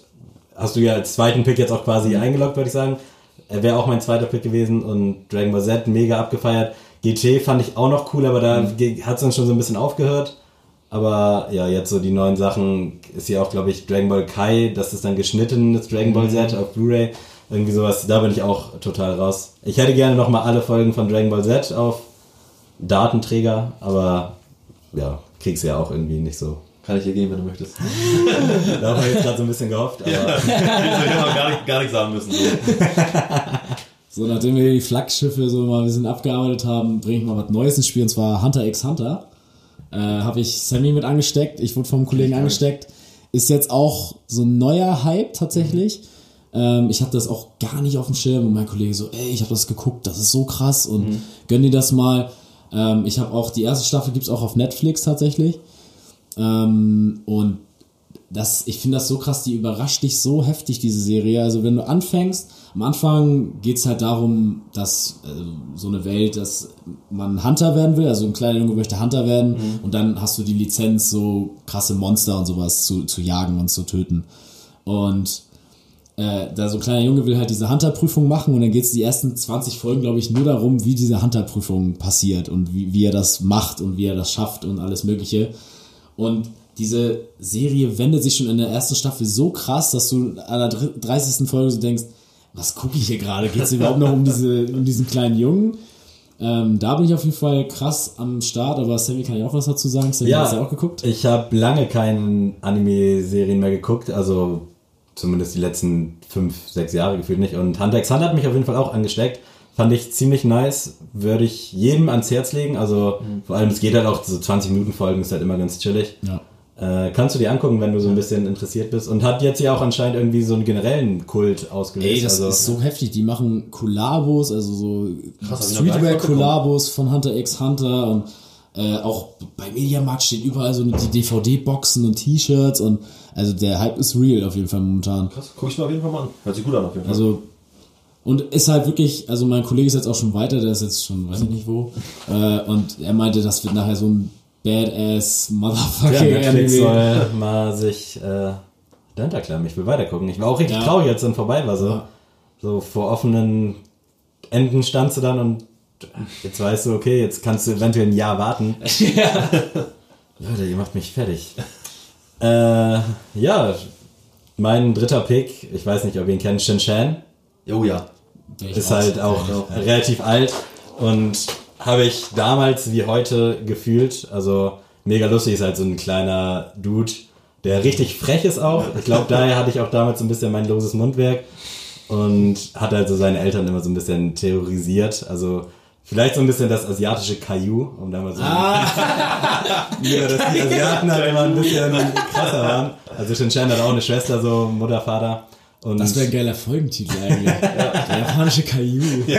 Speaker 4: hast du ja als zweiten Pick jetzt auch quasi eingeloggt, würde ich sagen. Er wäre auch mein zweiter Pick gewesen und Dragon Ball Z mega abgefeiert. GT fand ich auch noch cool, aber da hat es dann schon so ein bisschen aufgehört. Aber ja, jetzt so die neuen Sachen ist ja auch, glaube ich, Dragon Ball Kai, das ist dann geschnittenes Dragon Ball Z auf Blu-ray. Irgendwie sowas, da bin ich auch total raus. Ich hätte gerne nochmal alle Folgen von Dragon Ball Z auf Datenträger, aber ja, krieg's ja auch irgendwie nicht so.
Speaker 6: Kann ich dir geben, wenn du möchtest.
Speaker 4: Da haben wir jetzt gerade so ein bisschen gehofft, aber
Speaker 6: Jetzt hätte man gar nicht, gar nicht sagen müssen. So.
Speaker 5: So, nachdem wir die Flaggschiffe so mal ein bisschen abgearbeitet haben, bringe ich mal was Neues ins Spiel und zwar Hunter x Hunter. Äh, habe ich Sammy mit angesteckt, ich wurde vom Kollegen angesteckt. Ist jetzt auch so ein neuer Hype tatsächlich. Ähm, ich habe das auch gar nicht auf dem Schirm und mein Kollege so, ey, ich habe das geguckt, das ist so krass und gönn dir das mal. Ähm, ich habe auch die erste Staffel gibt's auch auf Netflix tatsächlich. Ähm, und das, ich finde das so krass, die überrascht dich so heftig, diese Serie. Also wenn du anfängst, am Anfang geht's halt darum, dass äh, so eine Welt, dass man Hunter werden will, also ein kleiner Junge möchte Hunter werden und dann hast du die Lizenz, so krasse Monster und sowas zu, zu jagen und zu töten. Und äh, da so ein kleiner Junge will halt diese Hunter-Prüfung machen und dann geht's die ersten 20 Folgen, glaube ich, nur darum, wie diese Hunter-Prüfung passiert und wie, wie er das macht und wie er das schafft und alles Mögliche. Und diese Serie wendet sich schon in der ersten Staffel so krass, dass du an der dr- 30. Folge so denkst, was gucke ich hier gerade? Geht es überhaupt noch um, diese, um diesen kleinen Jungen? Ähm, da bin ich auf jeden Fall krass am Start, aber Sammy kann ja auch was dazu sagen. Sammy
Speaker 4: Ja.
Speaker 5: hast du ja auch geguckt?
Speaker 4: ich habe lange keine Anime-Serien mehr geguckt, also zumindest die letzten fünf, sechs Jahre gefühlt nicht. Und Hunter x Hunter hat mich auf jeden Fall auch angesteckt. Fand ich ziemlich nice, würde ich jedem ans Herz legen. Also vor allem, es geht halt auch so 20 Minuten Folgen, ist halt immer ganz chillig.
Speaker 5: Ja.
Speaker 4: Äh, kannst du dir angucken, wenn du so ein bisschen interessiert bist. Und hat jetzt ja auch anscheinend irgendwie so einen generellen Kult ausgelöst.
Speaker 5: Ey, das
Speaker 4: also,
Speaker 5: ist so heftig. Die machen Kollabos, also so Streetwear-Kollabos von Hunter x Hunter und äh, auch bei Mediamarkt stehen überall so die DVD-Boxen und T-Shirts und also der Hype ist real auf jeden Fall momentan.
Speaker 6: Krass, guck ich mir auf jeden Fall mal an. Hört sich gut an auf jeden Fall.
Speaker 5: Also und ist halt wirklich, also mein Kollege ist jetzt auch schon weiter, der ist jetzt schon, weiß ich nicht wo, äh, und er meinte, das wird nachher so ein Badass
Speaker 4: ja,
Speaker 5: Motherfucking
Speaker 4: Netflix
Speaker 5: Anime.
Speaker 4: soll mal sich äh, dahinter klemmen. Ich will weitergucken. Ich war auch richtig
Speaker 5: Ja.
Speaker 4: traurig, als es dann vorbei war. So,
Speaker 5: Ja.
Speaker 4: so vor offenen Enden standst du dann und jetzt weißt du, okay, jetzt kannst du eventuell ein Jahr warten. Leute, ihr macht mich fertig. äh, ja, mein dritter Pick, ich weiß nicht, ob ihr ihn kennt, Shin Chan.
Speaker 6: oh ja.
Speaker 5: Ich
Speaker 4: ist halt auch relativ alt und habe ich damals wie heute gefühlt. Also mega lustig ist halt so ein kleiner Dude, der richtig frech ist auch. Ich glaube, daher hatte ich auch damals so ein bisschen mein loses Mundwerk und hat halt so seine Eltern immer so ein bisschen terrorisiert. Also vielleicht so ein bisschen das asiatische Caillou, um da mal so ja, dass die Asiaten halt immer ein bisschen krasser waren. Also Shinchan hat auch eine Schwester, so Mutter, Vater. Und
Speaker 5: Das wäre ein geiler Folgentitel eigentlich. Der japanische Caillou.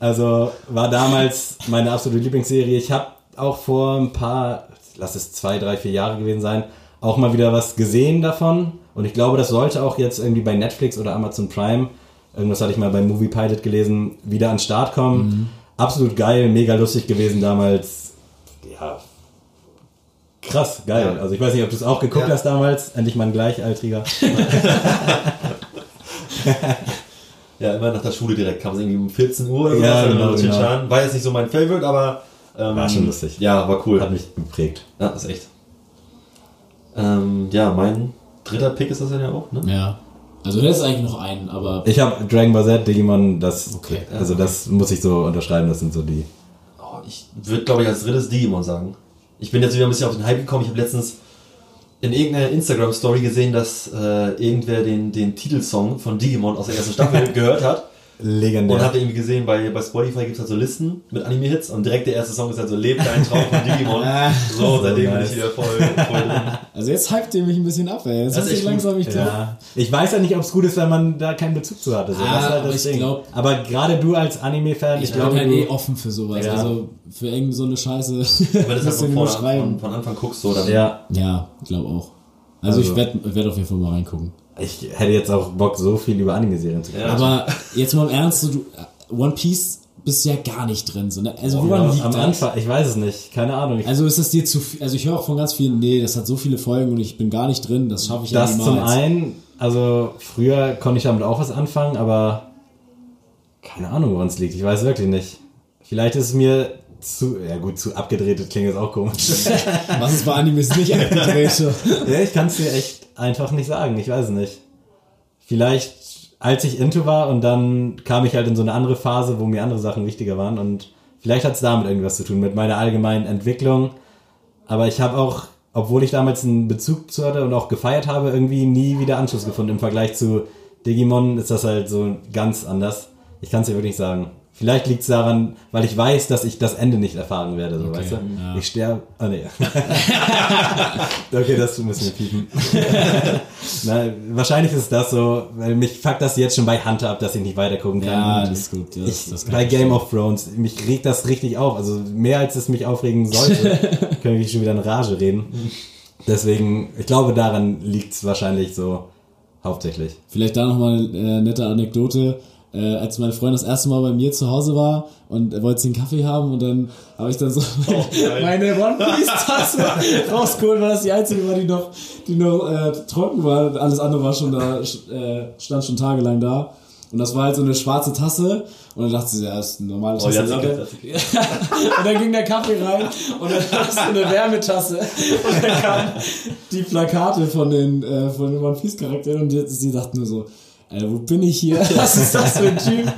Speaker 4: Also war damals meine absolute Lieblingsserie. Ich habe auch vor ein paar, lass es zwei, drei, vier Jahre gewesen sein, auch mal wieder was gesehen davon. Und ich glaube, das sollte auch jetzt irgendwie bei Netflix oder Amazon Prime, irgendwas hatte ich mal bei Movie Pilot gelesen, wieder an den Start kommen. Absolut geil, mega lustig gewesen damals. Krass, geil.
Speaker 6: Ja.
Speaker 4: Also ich weiß nicht, ob du es auch geguckt
Speaker 6: Ja.
Speaker 4: hast damals. Endlich mal ein Gleichaltriger.
Speaker 6: Ja, immer nach der Schule direkt kam es irgendwie um 14 Uhr oder so.
Speaker 4: Ja, genau, genau.
Speaker 6: War jetzt nicht so mein Favorite, aber ähm,
Speaker 4: War schon lustig.
Speaker 6: Ja, war cool.
Speaker 4: Hat mich geprägt.
Speaker 6: Ja, ist echt. Ähm, ja, mein dritter Pick ist das ja auch, ne?
Speaker 5: Ja. Also das ist eigentlich noch einen, aber
Speaker 4: Ich habe Dragon Ball Z, Digimon, das,
Speaker 5: Okay.
Speaker 4: also das muss ich so unterschreiben, das sind so die.
Speaker 6: Oh, ich würde, glaube ich, als drittes Digimon sagen. Ich bin jetzt wieder ein bisschen auf den Hype gekommen. Ich habe letztens in irgendeiner Instagram-Story gesehen, dass äh, irgendwer den, den Titelsong von Digimon aus der ersten Staffel gehört hat.
Speaker 4: Legendär.
Speaker 6: Und hatte irgendwie gesehen, bei, bei Spotify gibt es halt so Listen mit Anime-Hits und direkt der erste Song ist halt so Lebt dein Traum von Digimon. so, seitdem bin
Speaker 4: nice.
Speaker 6: ich wieder voll, voll
Speaker 5: also jetzt hypt ihr mich ein bisschen ab, ey. Jetzt
Speaker 6: Das
Speaker 5: ist ich
Speaker 6: echt
Speaker 5: langsam ich glaub,
Speaker 4: ja. Ich weiß ja nicht, ob es gut ist, wenn man da keinen Bezug zu hatte. So,
Speaker 5: Ah,
Speaker 4: das ist halt
Speaker 5: aber
Speaker 4: das
Speaker 5: ich
Speaker 4: Ding.
Speaker 5: glaub-
Speaker 4: aber gerade du als Anime-Fan, ich,
Speaker 5: Ich bin
Speaker 4: glaube,
Speaker 5: halt eh offen für sowas.
Speaker 4: Ja.
Speaker 5: Also für irgend so eine Scheiße.
Speaker 6: Wenn du das halt von, von, von Anfang guckst, so dann.
Speaker 4: ja,
Speaker 5: Ja, glaube auch. Also,
Speaker 4: Also-
Speaker 5: ich werde werd auf jeden Fall mal reingucken.
Speaker 4: Ich hätte jetzt auch Bock, so viel über Anime-Serien zu gucken.
Speaker 6: Ja.
Speaker 5: Aber jetzt mal im Ernst, so, du, One Piece bist du ja gar nicht drin. So, ne? Also woran liegt
Speaker 4: Am
Speaker 5: das?
Speaker 4: Anfang, ich weiß es nicht, keine Ahnung. Ich,
Speaker 5: Also ist das dir zu viel? Also ich höre auch von ganz vielen, nee, das hat so viele Folgen und ich bin gar nicht drin, das schaffe ich ja
Speaker 4: das
Speaker 5: niemals.
Speaker 4: zum einen, also früher konnte ich damit auch was anfangen, aber keine Ahnung, woran es liegt. Ich weiß wirklich nicht. Vielleicht ist es mir zu, ja gut, zu abgedreht, klingt jetzt auch komisch.
Speaker 5: Was ist bei Animes nicht abgedreht?
Speaker 4: ja, ich kann es dir echt einfach nicht sagen. Ich weiß es nicht. vielleicht als ich into war und dann kam ich halt in so eine andere Phase, wo mir andere Sachen wichtiger waren und vielleicht hat es damit irgendwas zu tun, mit meiner allgemeinen Entwicklung. Aber ich habe auch, obwohl ich damals einen Bezug zu hatte und auch gefeiert habe, irgendwie nie wieder Anschluss gefunden. Im Vergleich zu Digimon ist das halt so ganz anders. Ich kann es dir wirklich nicht sagen. Vielleicht liegt es daran, weil ich weiß, dass ich das Ende nicht erfahren werde, so
Speaker 5: Okay,
Speaker 4: weißt du?
Speaker 5: ja.
Speaker 4: Ich sterbe. Ah nee. okay, das müssen wir piepen. Na, wahrscheinlich ist das so, weil mich fuckt das jetzt schon bei Hunter ab, dass ich nicht weiter gucken kann.
Speaker 5: Ja, das ist gut. Das,
Speaker 4: ich,
Speaker 5: das
Speaker 4: bei
Speaker 5: ich
Speaker 4: Game
Speaker 5: verstehen.
Speaker 4: of Thrones, mich regt das richtig auf. Also mehr als es mich aufregen sollte, können wir schon wieder in Rage reden. Deswegen, ich glaube, daran liegt es wahrscheinlich so hauptsächlich.
Speaker 5: Vielleicht da nochmal eine äh, nette Anekdote. Äh, als meine Freundin das erste Mal bei mir zu Hause war und er wollte sie einen Kaffee haben und dann habe ich dann so meine One Piece Tasse rausgeholt, weil das die einzige war, die noch, die noch äh, trocken war. Alles andere war schon da, äh, stand schon tagelang da. Und das war halt so eine schwarze Tasse. Und dann dachte sie, ja, das ist eine normale
Speaker 6: Oh,
Speaker 5: Tasse.
Speaker 6: jetzt
Speaker 5: und, dann, und dann ging der Kaffee rein und dann war es so eine Wärmetasse. Und dann kamen die Plakate von den, äh, von den One Piece Charakteren und sie dachte nur so, Alter, wo bin ich hier? Was ist das für ein Typ?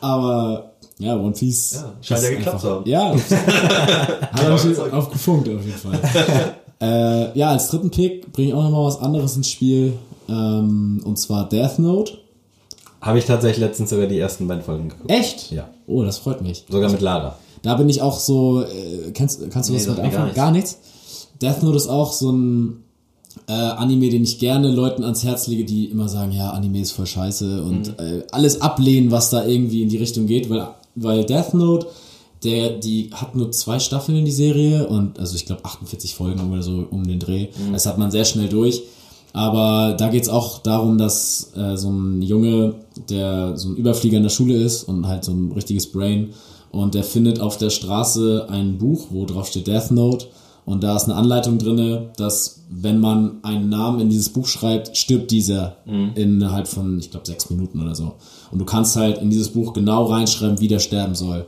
Speaker 5: Aber, ja, One Piece.
Speaker 6: Ja, scheint ja geklappt zu haben.
Speaker 5: Ja, hat er natürlich aufgefunkt auf jeden Fall. äh, ja, als dritten Pick bringe ich auch nochmal was anderes ins Spiel. Ähm, und zwar Death Note.
Speaker 4: Habe ich tatsächlich letztens sogar die ersten beiden Folgen geguckt.
Speaker 5: Echt?
Speaker 4: Ja.
Speaker 5: Oh, das freut mich.
Speaker 4: Sogar mit Lara.
Speaker 5: Da bin ich auch so, äh, kennst, kannst du
Speaker 6: Nee, sagt
Speaker 5: mit anfangen? Gar nichts. Death Note ist auch so ein äh, Anime, den ich gerne Leuten ans Herz lege, die immer sagen, ja, Anime ist voll scheiße und
Speaker 6: Mhm.
Speaker 5: äh, alles ablehnen, was da irgendwie in die Richtung geht, weil, weil Death Note, der, die hat nur zwei Staffeln in die Serie und also ich glaube 48 Folgen oder so um den Dreh.
Speaker 6: Mhm.
Speaker 5: Das hat man sehr schnell durch. Aber da geht's auch darum, dass äh, so ein Junge, der so ein Überflieger in der Schule ist und halt so ein richtiges Brain und der findet auf der Straße ein Buch, wo drauf steht Death Note und da ist eine Anleitung drinne, dass wenn man einen Namen in dieses Buch schreibt, stirbt dieser innerhalb von, ich glaube, sechs Minuten oder so. Und du kannst halt in dieses Buch genau reinschreiben, wie der sterben soll.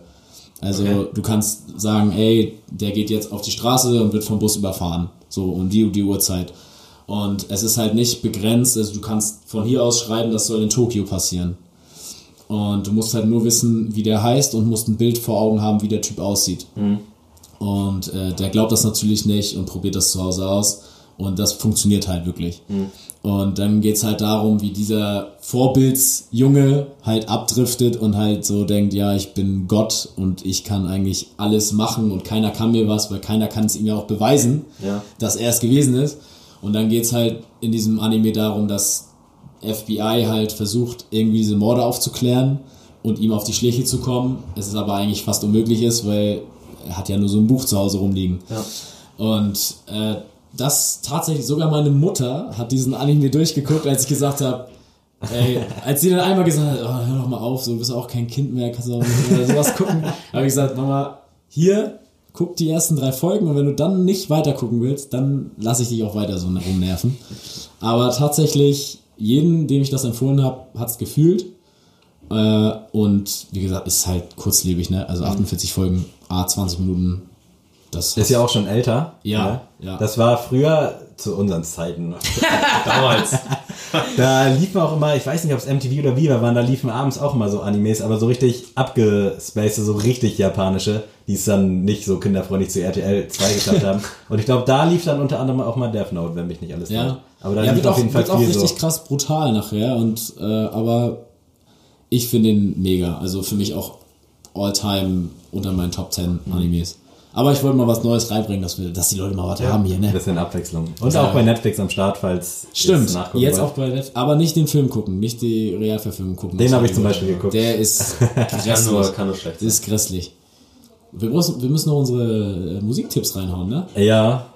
Speaker 5: Also du kannst sagen, ey, der geht jetzt auf die Straße und wird vom Bus überfahren. So um die, die Uhrzeit. Und es ist halt nicht begrenzt, also du kannst von hier aus schreiben, das soll in Tokio passieren. Und du musst halt nur wissen, wie der heißt und musst ein Bild vor Augen haben, wie der Typ aussieht. Und äh, der glaubt das natürlich nicht und probiert das zu Hause aus. Und das funktioniert halt wirklich. Und dann geht's halt darum, wie dieser Vorbildsjunge halt abdriftet und halt so denkt, ja, ich bin Gott und ich kann eigentlich alles machen und keiner kann mir was, weil keiner kann es ihm ja auch beweisen,
Speaker 6: Ja.
Speaker 5: dass er es gewesen ist. Und dann geht's halt in diesem Anime darum, dass FBI halt versucht, irgendwie diese Morde aufzuklären und ihm auf die Schliche zu kommen. Es ist aber eigentlich fast unmöglich ist, weil er hat ja nur so ein Buch zu Hause rumliegen.
Speaker 6: Ja.
Speaker 5: Und äh, das tatsächlich, sogar meine Mutter hat diesen Anime durchgeguckt, als ich gesagt habe, ey, als sie dann einmal gesagt hat, oh, hör doch mal auf, so du bist auch kein Kind mehr, kannst du auch nicht mehr sowas gucken, habe ich gesagt, Mama, hier, guck die ersten drei Folgen und wenn du dann nicht weiter gucken willst, dann lasse ich dich auch weiter so rumnerven. Aber tatsächlich, jeden, dem ich das empfohlen habe, hat's gefühlt. Äh, und wie gesagt, ist halt kurzlebig, ne? Also 48 Folgen, A, 20 Minuten. Das
Speaker 4: Ist ja auch schon älter.
Speaker 5: Ja,
Speaker 4: ne?
Speaker 5: ja.
Speaker 4: Das war früher zu unseren Zeiten.
Speaker 6: Damals.
Speaker 4: Da liefen auch immer, ich weiß nicht, ob es MTV oder Viva waren, da liefen abends auch immer so Animes, aber so richtig abgespacede, so richtig japanische, die es dann nicht so kinderfreundlich zu RTL 2 geschafft haben. Und ich glaube, da lief dann unter anderem auch mal Death Note, wenn mich nicht alles
Speaker 5: Ja.
Speaker 4: Aber da
Speaker 5: ja,
Speaker 4: lief
Speaker 5: wird
Speaker 4: auf jeden
Speaker 5: auch,
Speaker 4: Fall
Speaker 5: wird auch
Speaker 4: viel
Speaker 5: richtig
Speaker 4: so.
Speaker 5: krass brutal nachher und äh, aber ich finde ihn mega. Also für mich auch all-time unter meinen Top 10
Speaker 4: Mhm.
Speaker 5: Animes. Aber ich wollte mal was Neues reinbringen, dass, wir, dass die Leute mal was haben hier,
Speaker 4: Ein
Speaker 5: ne?
Speaker 4: bisschen Abwechslung. Und
Speaker 5: Ja.
Speaker 4: auch bei Netflix am Start, falls
Speaker 5: Stimmt,
Speaker 4: nachgucken
Speaker 5: jetzt
Speaker 4: wollt.
Speaker 5: auch bei Netflix. Aber nicht den Film gucken, nicht die Realverfilmung gucken.
Speaker 4: Den habe ich zum Beispiel geguckt.
Speaker 5: Der ist
Speaker 6: Kann
Speaker 5: grässlich.
Speaker 6: nur, kann nur schlecht
Speaker 5: ist grässlich. Wir müssen, wir müssen noch unsere äh, Musiktipps reinhauen, ne?
Speaker 4: Ja,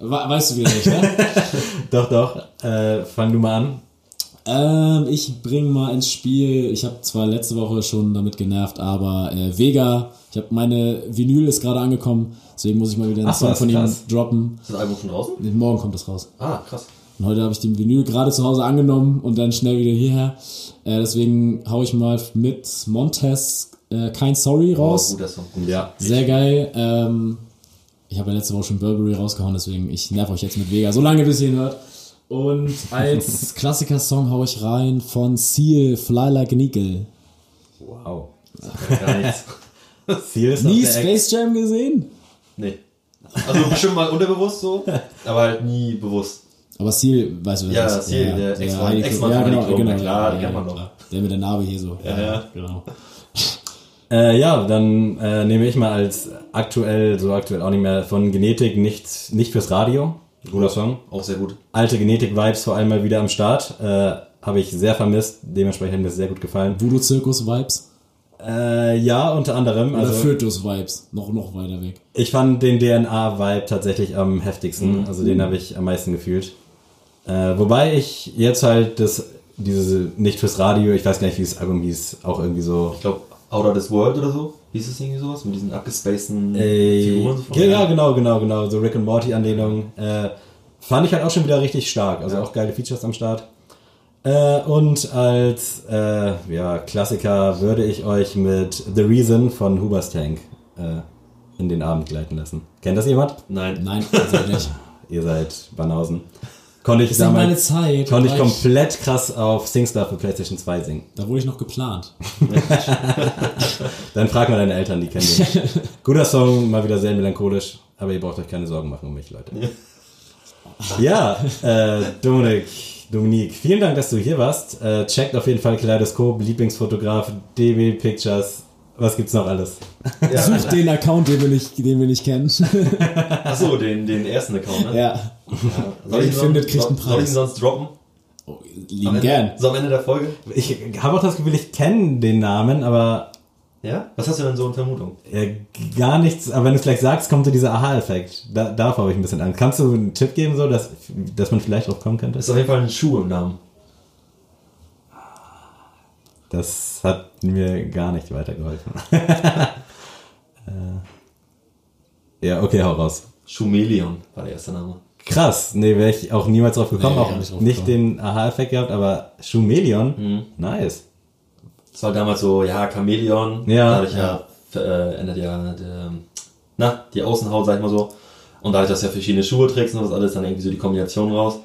Speaker 5: We weißt du wieder nicht, ne?
Speaker 4: doch, doch. Äh, fang du mal an.
Speaker 5: Ähm, ich bring mal ins Spiel, ich habe zwar letzte Woche schon damit genervt, aber äh, Vega, ich habe meine Vinyl ist gerade angekommen, deswegen muss ich mal wieder einen
Speaker 4: Ach so,
Speaker 5: Song von ihm droppen.
Speaker 6: Ist das Album schon draußen?
Speaker 5: Morgen kommt das raus.
Speaker 6: Ah, krass.
Speaker 5: Und heute habe ich den Vinyl gerade zu Hause angenommen und dann schnell wieder hierher. Äh, deswegen hau ich mal mit Montez äh, Kein Sorry
Speaker 6: Oh,
Speaker 5: raus.
Speaker 6: guter Song. Gut.
Speaker 4: Ja.
Speaker 5: Sehr geil. Ähm, ich habe ja letzte Woche schon Burberry rausgehauen, deswegen ich nerv euch jetzt mit Vega so lange, bis ihr ihn hört. Und als Klassiker-Song hau ich rein von Seal, Fly Like an Eagle.
Speaker 4: Wow. Ziel ist
Speaker 5: Nie
Speaker 4: Ex-
Speaker 5: Space Jam gesehen?
Speaker 6: Nee. Also bestimmt mal unterbewusst so, aber halt nie bewusst.
Speaker 5: Aber Seal, weißt du, wer
Speaker 6: Ja,
Speaker 5: das ist?
Speaker 6: Seal, der Ex-Mann-
Speaker 5: Klum. ja, genau,
Speaker 6: Klum,
Speaker 5: genau,
Speaker 6: na klar,
Speaker 5: ja,
Speaker 6: man
Speaker 5: ja,
Speaker 6: doch.
Speaker 5: klar. Der mit der Narbe hier so.
Speaker 6: Ja, ja.
Speaker 5: Genau.
Speaker 4: Äh, ja, dann äh, nehme ich mal als aktuell, so aktuell auch nicht mehr, von Genetik nicht, nicht fürs Radio. Guter Song.
Speaker 6: Auch sehr gut.
Speaker 4: Alte Genetik-Vibes vor allem mal wieder am Start. Äh, Habe ich sehr vermisst. Dementsprechend hat mir sehr gut gefallen.
Speaker 5: Voodoo-Zirkus-Vibes?
Speaker 4: Äh, ja, unter anderem.
Speaker 5: Oder
Speaker 4: Also,
Speaker 5: Fötus-Vibes? Noch, noch weiter weg.
Speaker 4: ich fand den DNA-Vibe tatsächlich am heftigsten. Also den habe ich am meisten gefühlt. Äh, wobei ich jetzt halt das, diese, nicht fürs Radio, ich weiß gar nicht, wie das Album hieß, auch irgendwie so.
Speaker 6: Ich glaube, Outer This World oder so. Hieß es irgendwie sowas? Mit diesen abgespaceden
Speaker 4: Äh,
Speaker 6: Figuren.
Speaker 4: ja, ja, genau, genau, genau. So Rick and Morty Anlehnung. Äh, fand ich halt auch schon wieder richtig stark. Also
Speaker 6: Ja.
Speaker 4: auch geile Features am Start. Äh, und als äh, ja, Klassiker würde ich euch mit The Reason von Hubers Tank äh, in den Abend gleiten lassen. Kennt das jemand?
Speaker 6: Nein.
Speaker 5: Nein, also nicht.
Speaker 4: Ihr seid Banausen. Konnte ich
Speaker 5: Das
Speaker 4: damals
Speaker 5: Zeit.
Speaker 4: konnte ich komplett krass auf SingStar für PlayStation 2 singen.
Speaker 5: Da wurde ich noch geplant.
Speaker 4: Dann frag mal deine Eltern, die kennen den. Guter Song, mal wieder sehr melancholisch, aber ihr braucht euch keine Sorgen machen um mich, Leute. Ja, äh, Dominik, Dominik, vielen Dank, dass du hier warst. Äh, checkt auf jeden Fall Kaleidoskop, Lieblingsfotograf, DB Pictures. Was gibt's noch alles?
Speaker 6: Ja.
Speaker 5: Such den Account, den wir nicht, den wir nicht kennen.
Speaker 6: Achso, den, den ersten Account, ne?
Speaker 5: ja.
Speaker 6: Ja.
Speaker 5: Wer ihn
Speaker 6: ihn
Speaker 5: findet, kriegt einen
Speaker 6: Soll ich ihn
Speaker 5: Preis.
Speaker 6: sonst droppen?
Speaker 5: Oh, lieben gern.
Speaker 6: So am Ende der Folge?
Speaker 4: Ich habe auch das Gefühl, ich kenne den Namen, aber
Speaker 6: Ja? Was hast du denn so in Vermutung?
Speaker 4: äh, gar nichts. Aber wenn du es gleich sagst, kommt so dieser Aha-Effekt. Da, davor habe ich ein bisschen Angst. Kannst du einen Tipp geben, so, dass, dass man vielleicht drauf kommen könnte?
Speaker 6: Ist auf jeden Fall ein Schuh im Namen.
Speaker 4: Das hat mir gar nicht weitergeholfen. äh, ja, okay, hau raus.
Speaker 6: Schumelion war der erste Name.
Speaker 4: Krass, nee, wäre ich auch niemals drauf gekommen.
Speaker 5: Nee, auch nicht
Speaker 4: nicht,
Speaker 5: drauf
Speaker 4: den Aha-Effekt gehabt, aber Schumelion,
Speaker 6: Mhm.
Speaker 4: nice.
Speaker 6: Das war damals so, ja, Chamäleon.
Speaker 4: Ja.
Speaker 6: Dadurch ja, äh, ändert ja der, na, die Außenhaut, sag ich mal so. Und dadurch, dass du ja verschiedene Schuhe trägst und das alles, dann irgendwie so die Kombination raus.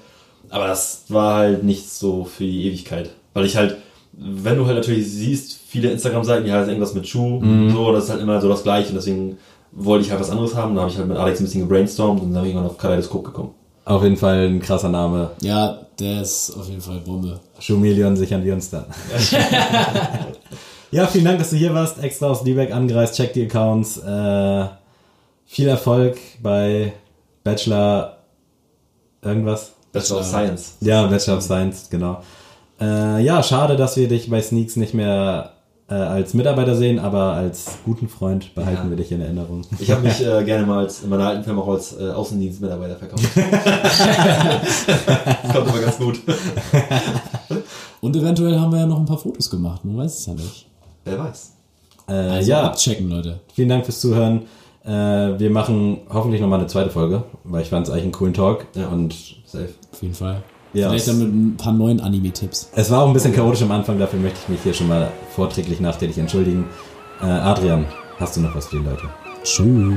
Speaker 6: Aber das war halt nicht so für die Ewigkeit. Weil ich halt, wenn du halt natürlich siehst, viele Instagram-Seiten, die heißen irgendwas mit Schuh,
Speaker 4: Mhm.
Speaker 6: so, das ist halt immer so das Gleiche. Und deswegen wollte ich halt was anderes haben. Da habe ich halt mit Alex ein bisschen gebrainstormt und dann habe ich irgendwann auf Kaleidoskop gekommen.
Speaker 4: Auf jeden Fall ein krasser Name.
Speaker 5: Ja, der ist auf jeden Fall Bombe.
Speaker 4: Schumelion sichern wir uns dann. ja, vielen Dank, dass du hier warst. Extra aus Lübeck angereist. Check die Accounts. Äh, viel Erfolg bei Bachelor irgendwas.
Speaker 6: Bachelor of Science.
Speaker 4: Ja, Bachelor of Science, genau. Äh, ja, schade, dass wir dich bei Sneaks nicht mehr äh, als Mitarbeiter sehen, aber als guten Freund behalten
Speaker 6: Ja.
Speaker 4: wir dich in Erinnerung.
Speaker 6: Ich habe mich äh, gerne mal als, in meiner alten Firma auch als äh, Außendienstmitarbeiter verkauft. Kommt aber ganz gut.
Speaker 5: Und eventuell haben wir ja noch ein paar Fotos gemacht, man weiß es ja nicht.
Speaker 6: Wer weiß.
Speaker 4: Äh,
Speaker 5: Also
Speaker 4: ja,
Speaker 5: abchecken, Leute.
Speaker 4: vielen Dank fürs Zuhören. Äh, wir machen hoffentlich nochmal eine zweite Folge, weil ich fand es eigentlich einen coolen Talk.
Speaker 6: Ja.
Speaker 4: Und
Speaker 6: Safe.
Speaker 5: Auf jeden Fall.
Speaker 4: Ja.
Speaker 5: Vielleicht dann mit ein paar neuen Anime-Tipps.
Speaker 4: es war auch ein bisschen chaotisch am Anfang, dafür möchte ich mich hier schon mal vorträglich nachträglich entschuldigen. Äh, Adrian, hast du noch was für die Leute?
Speaker 5: Tschüss.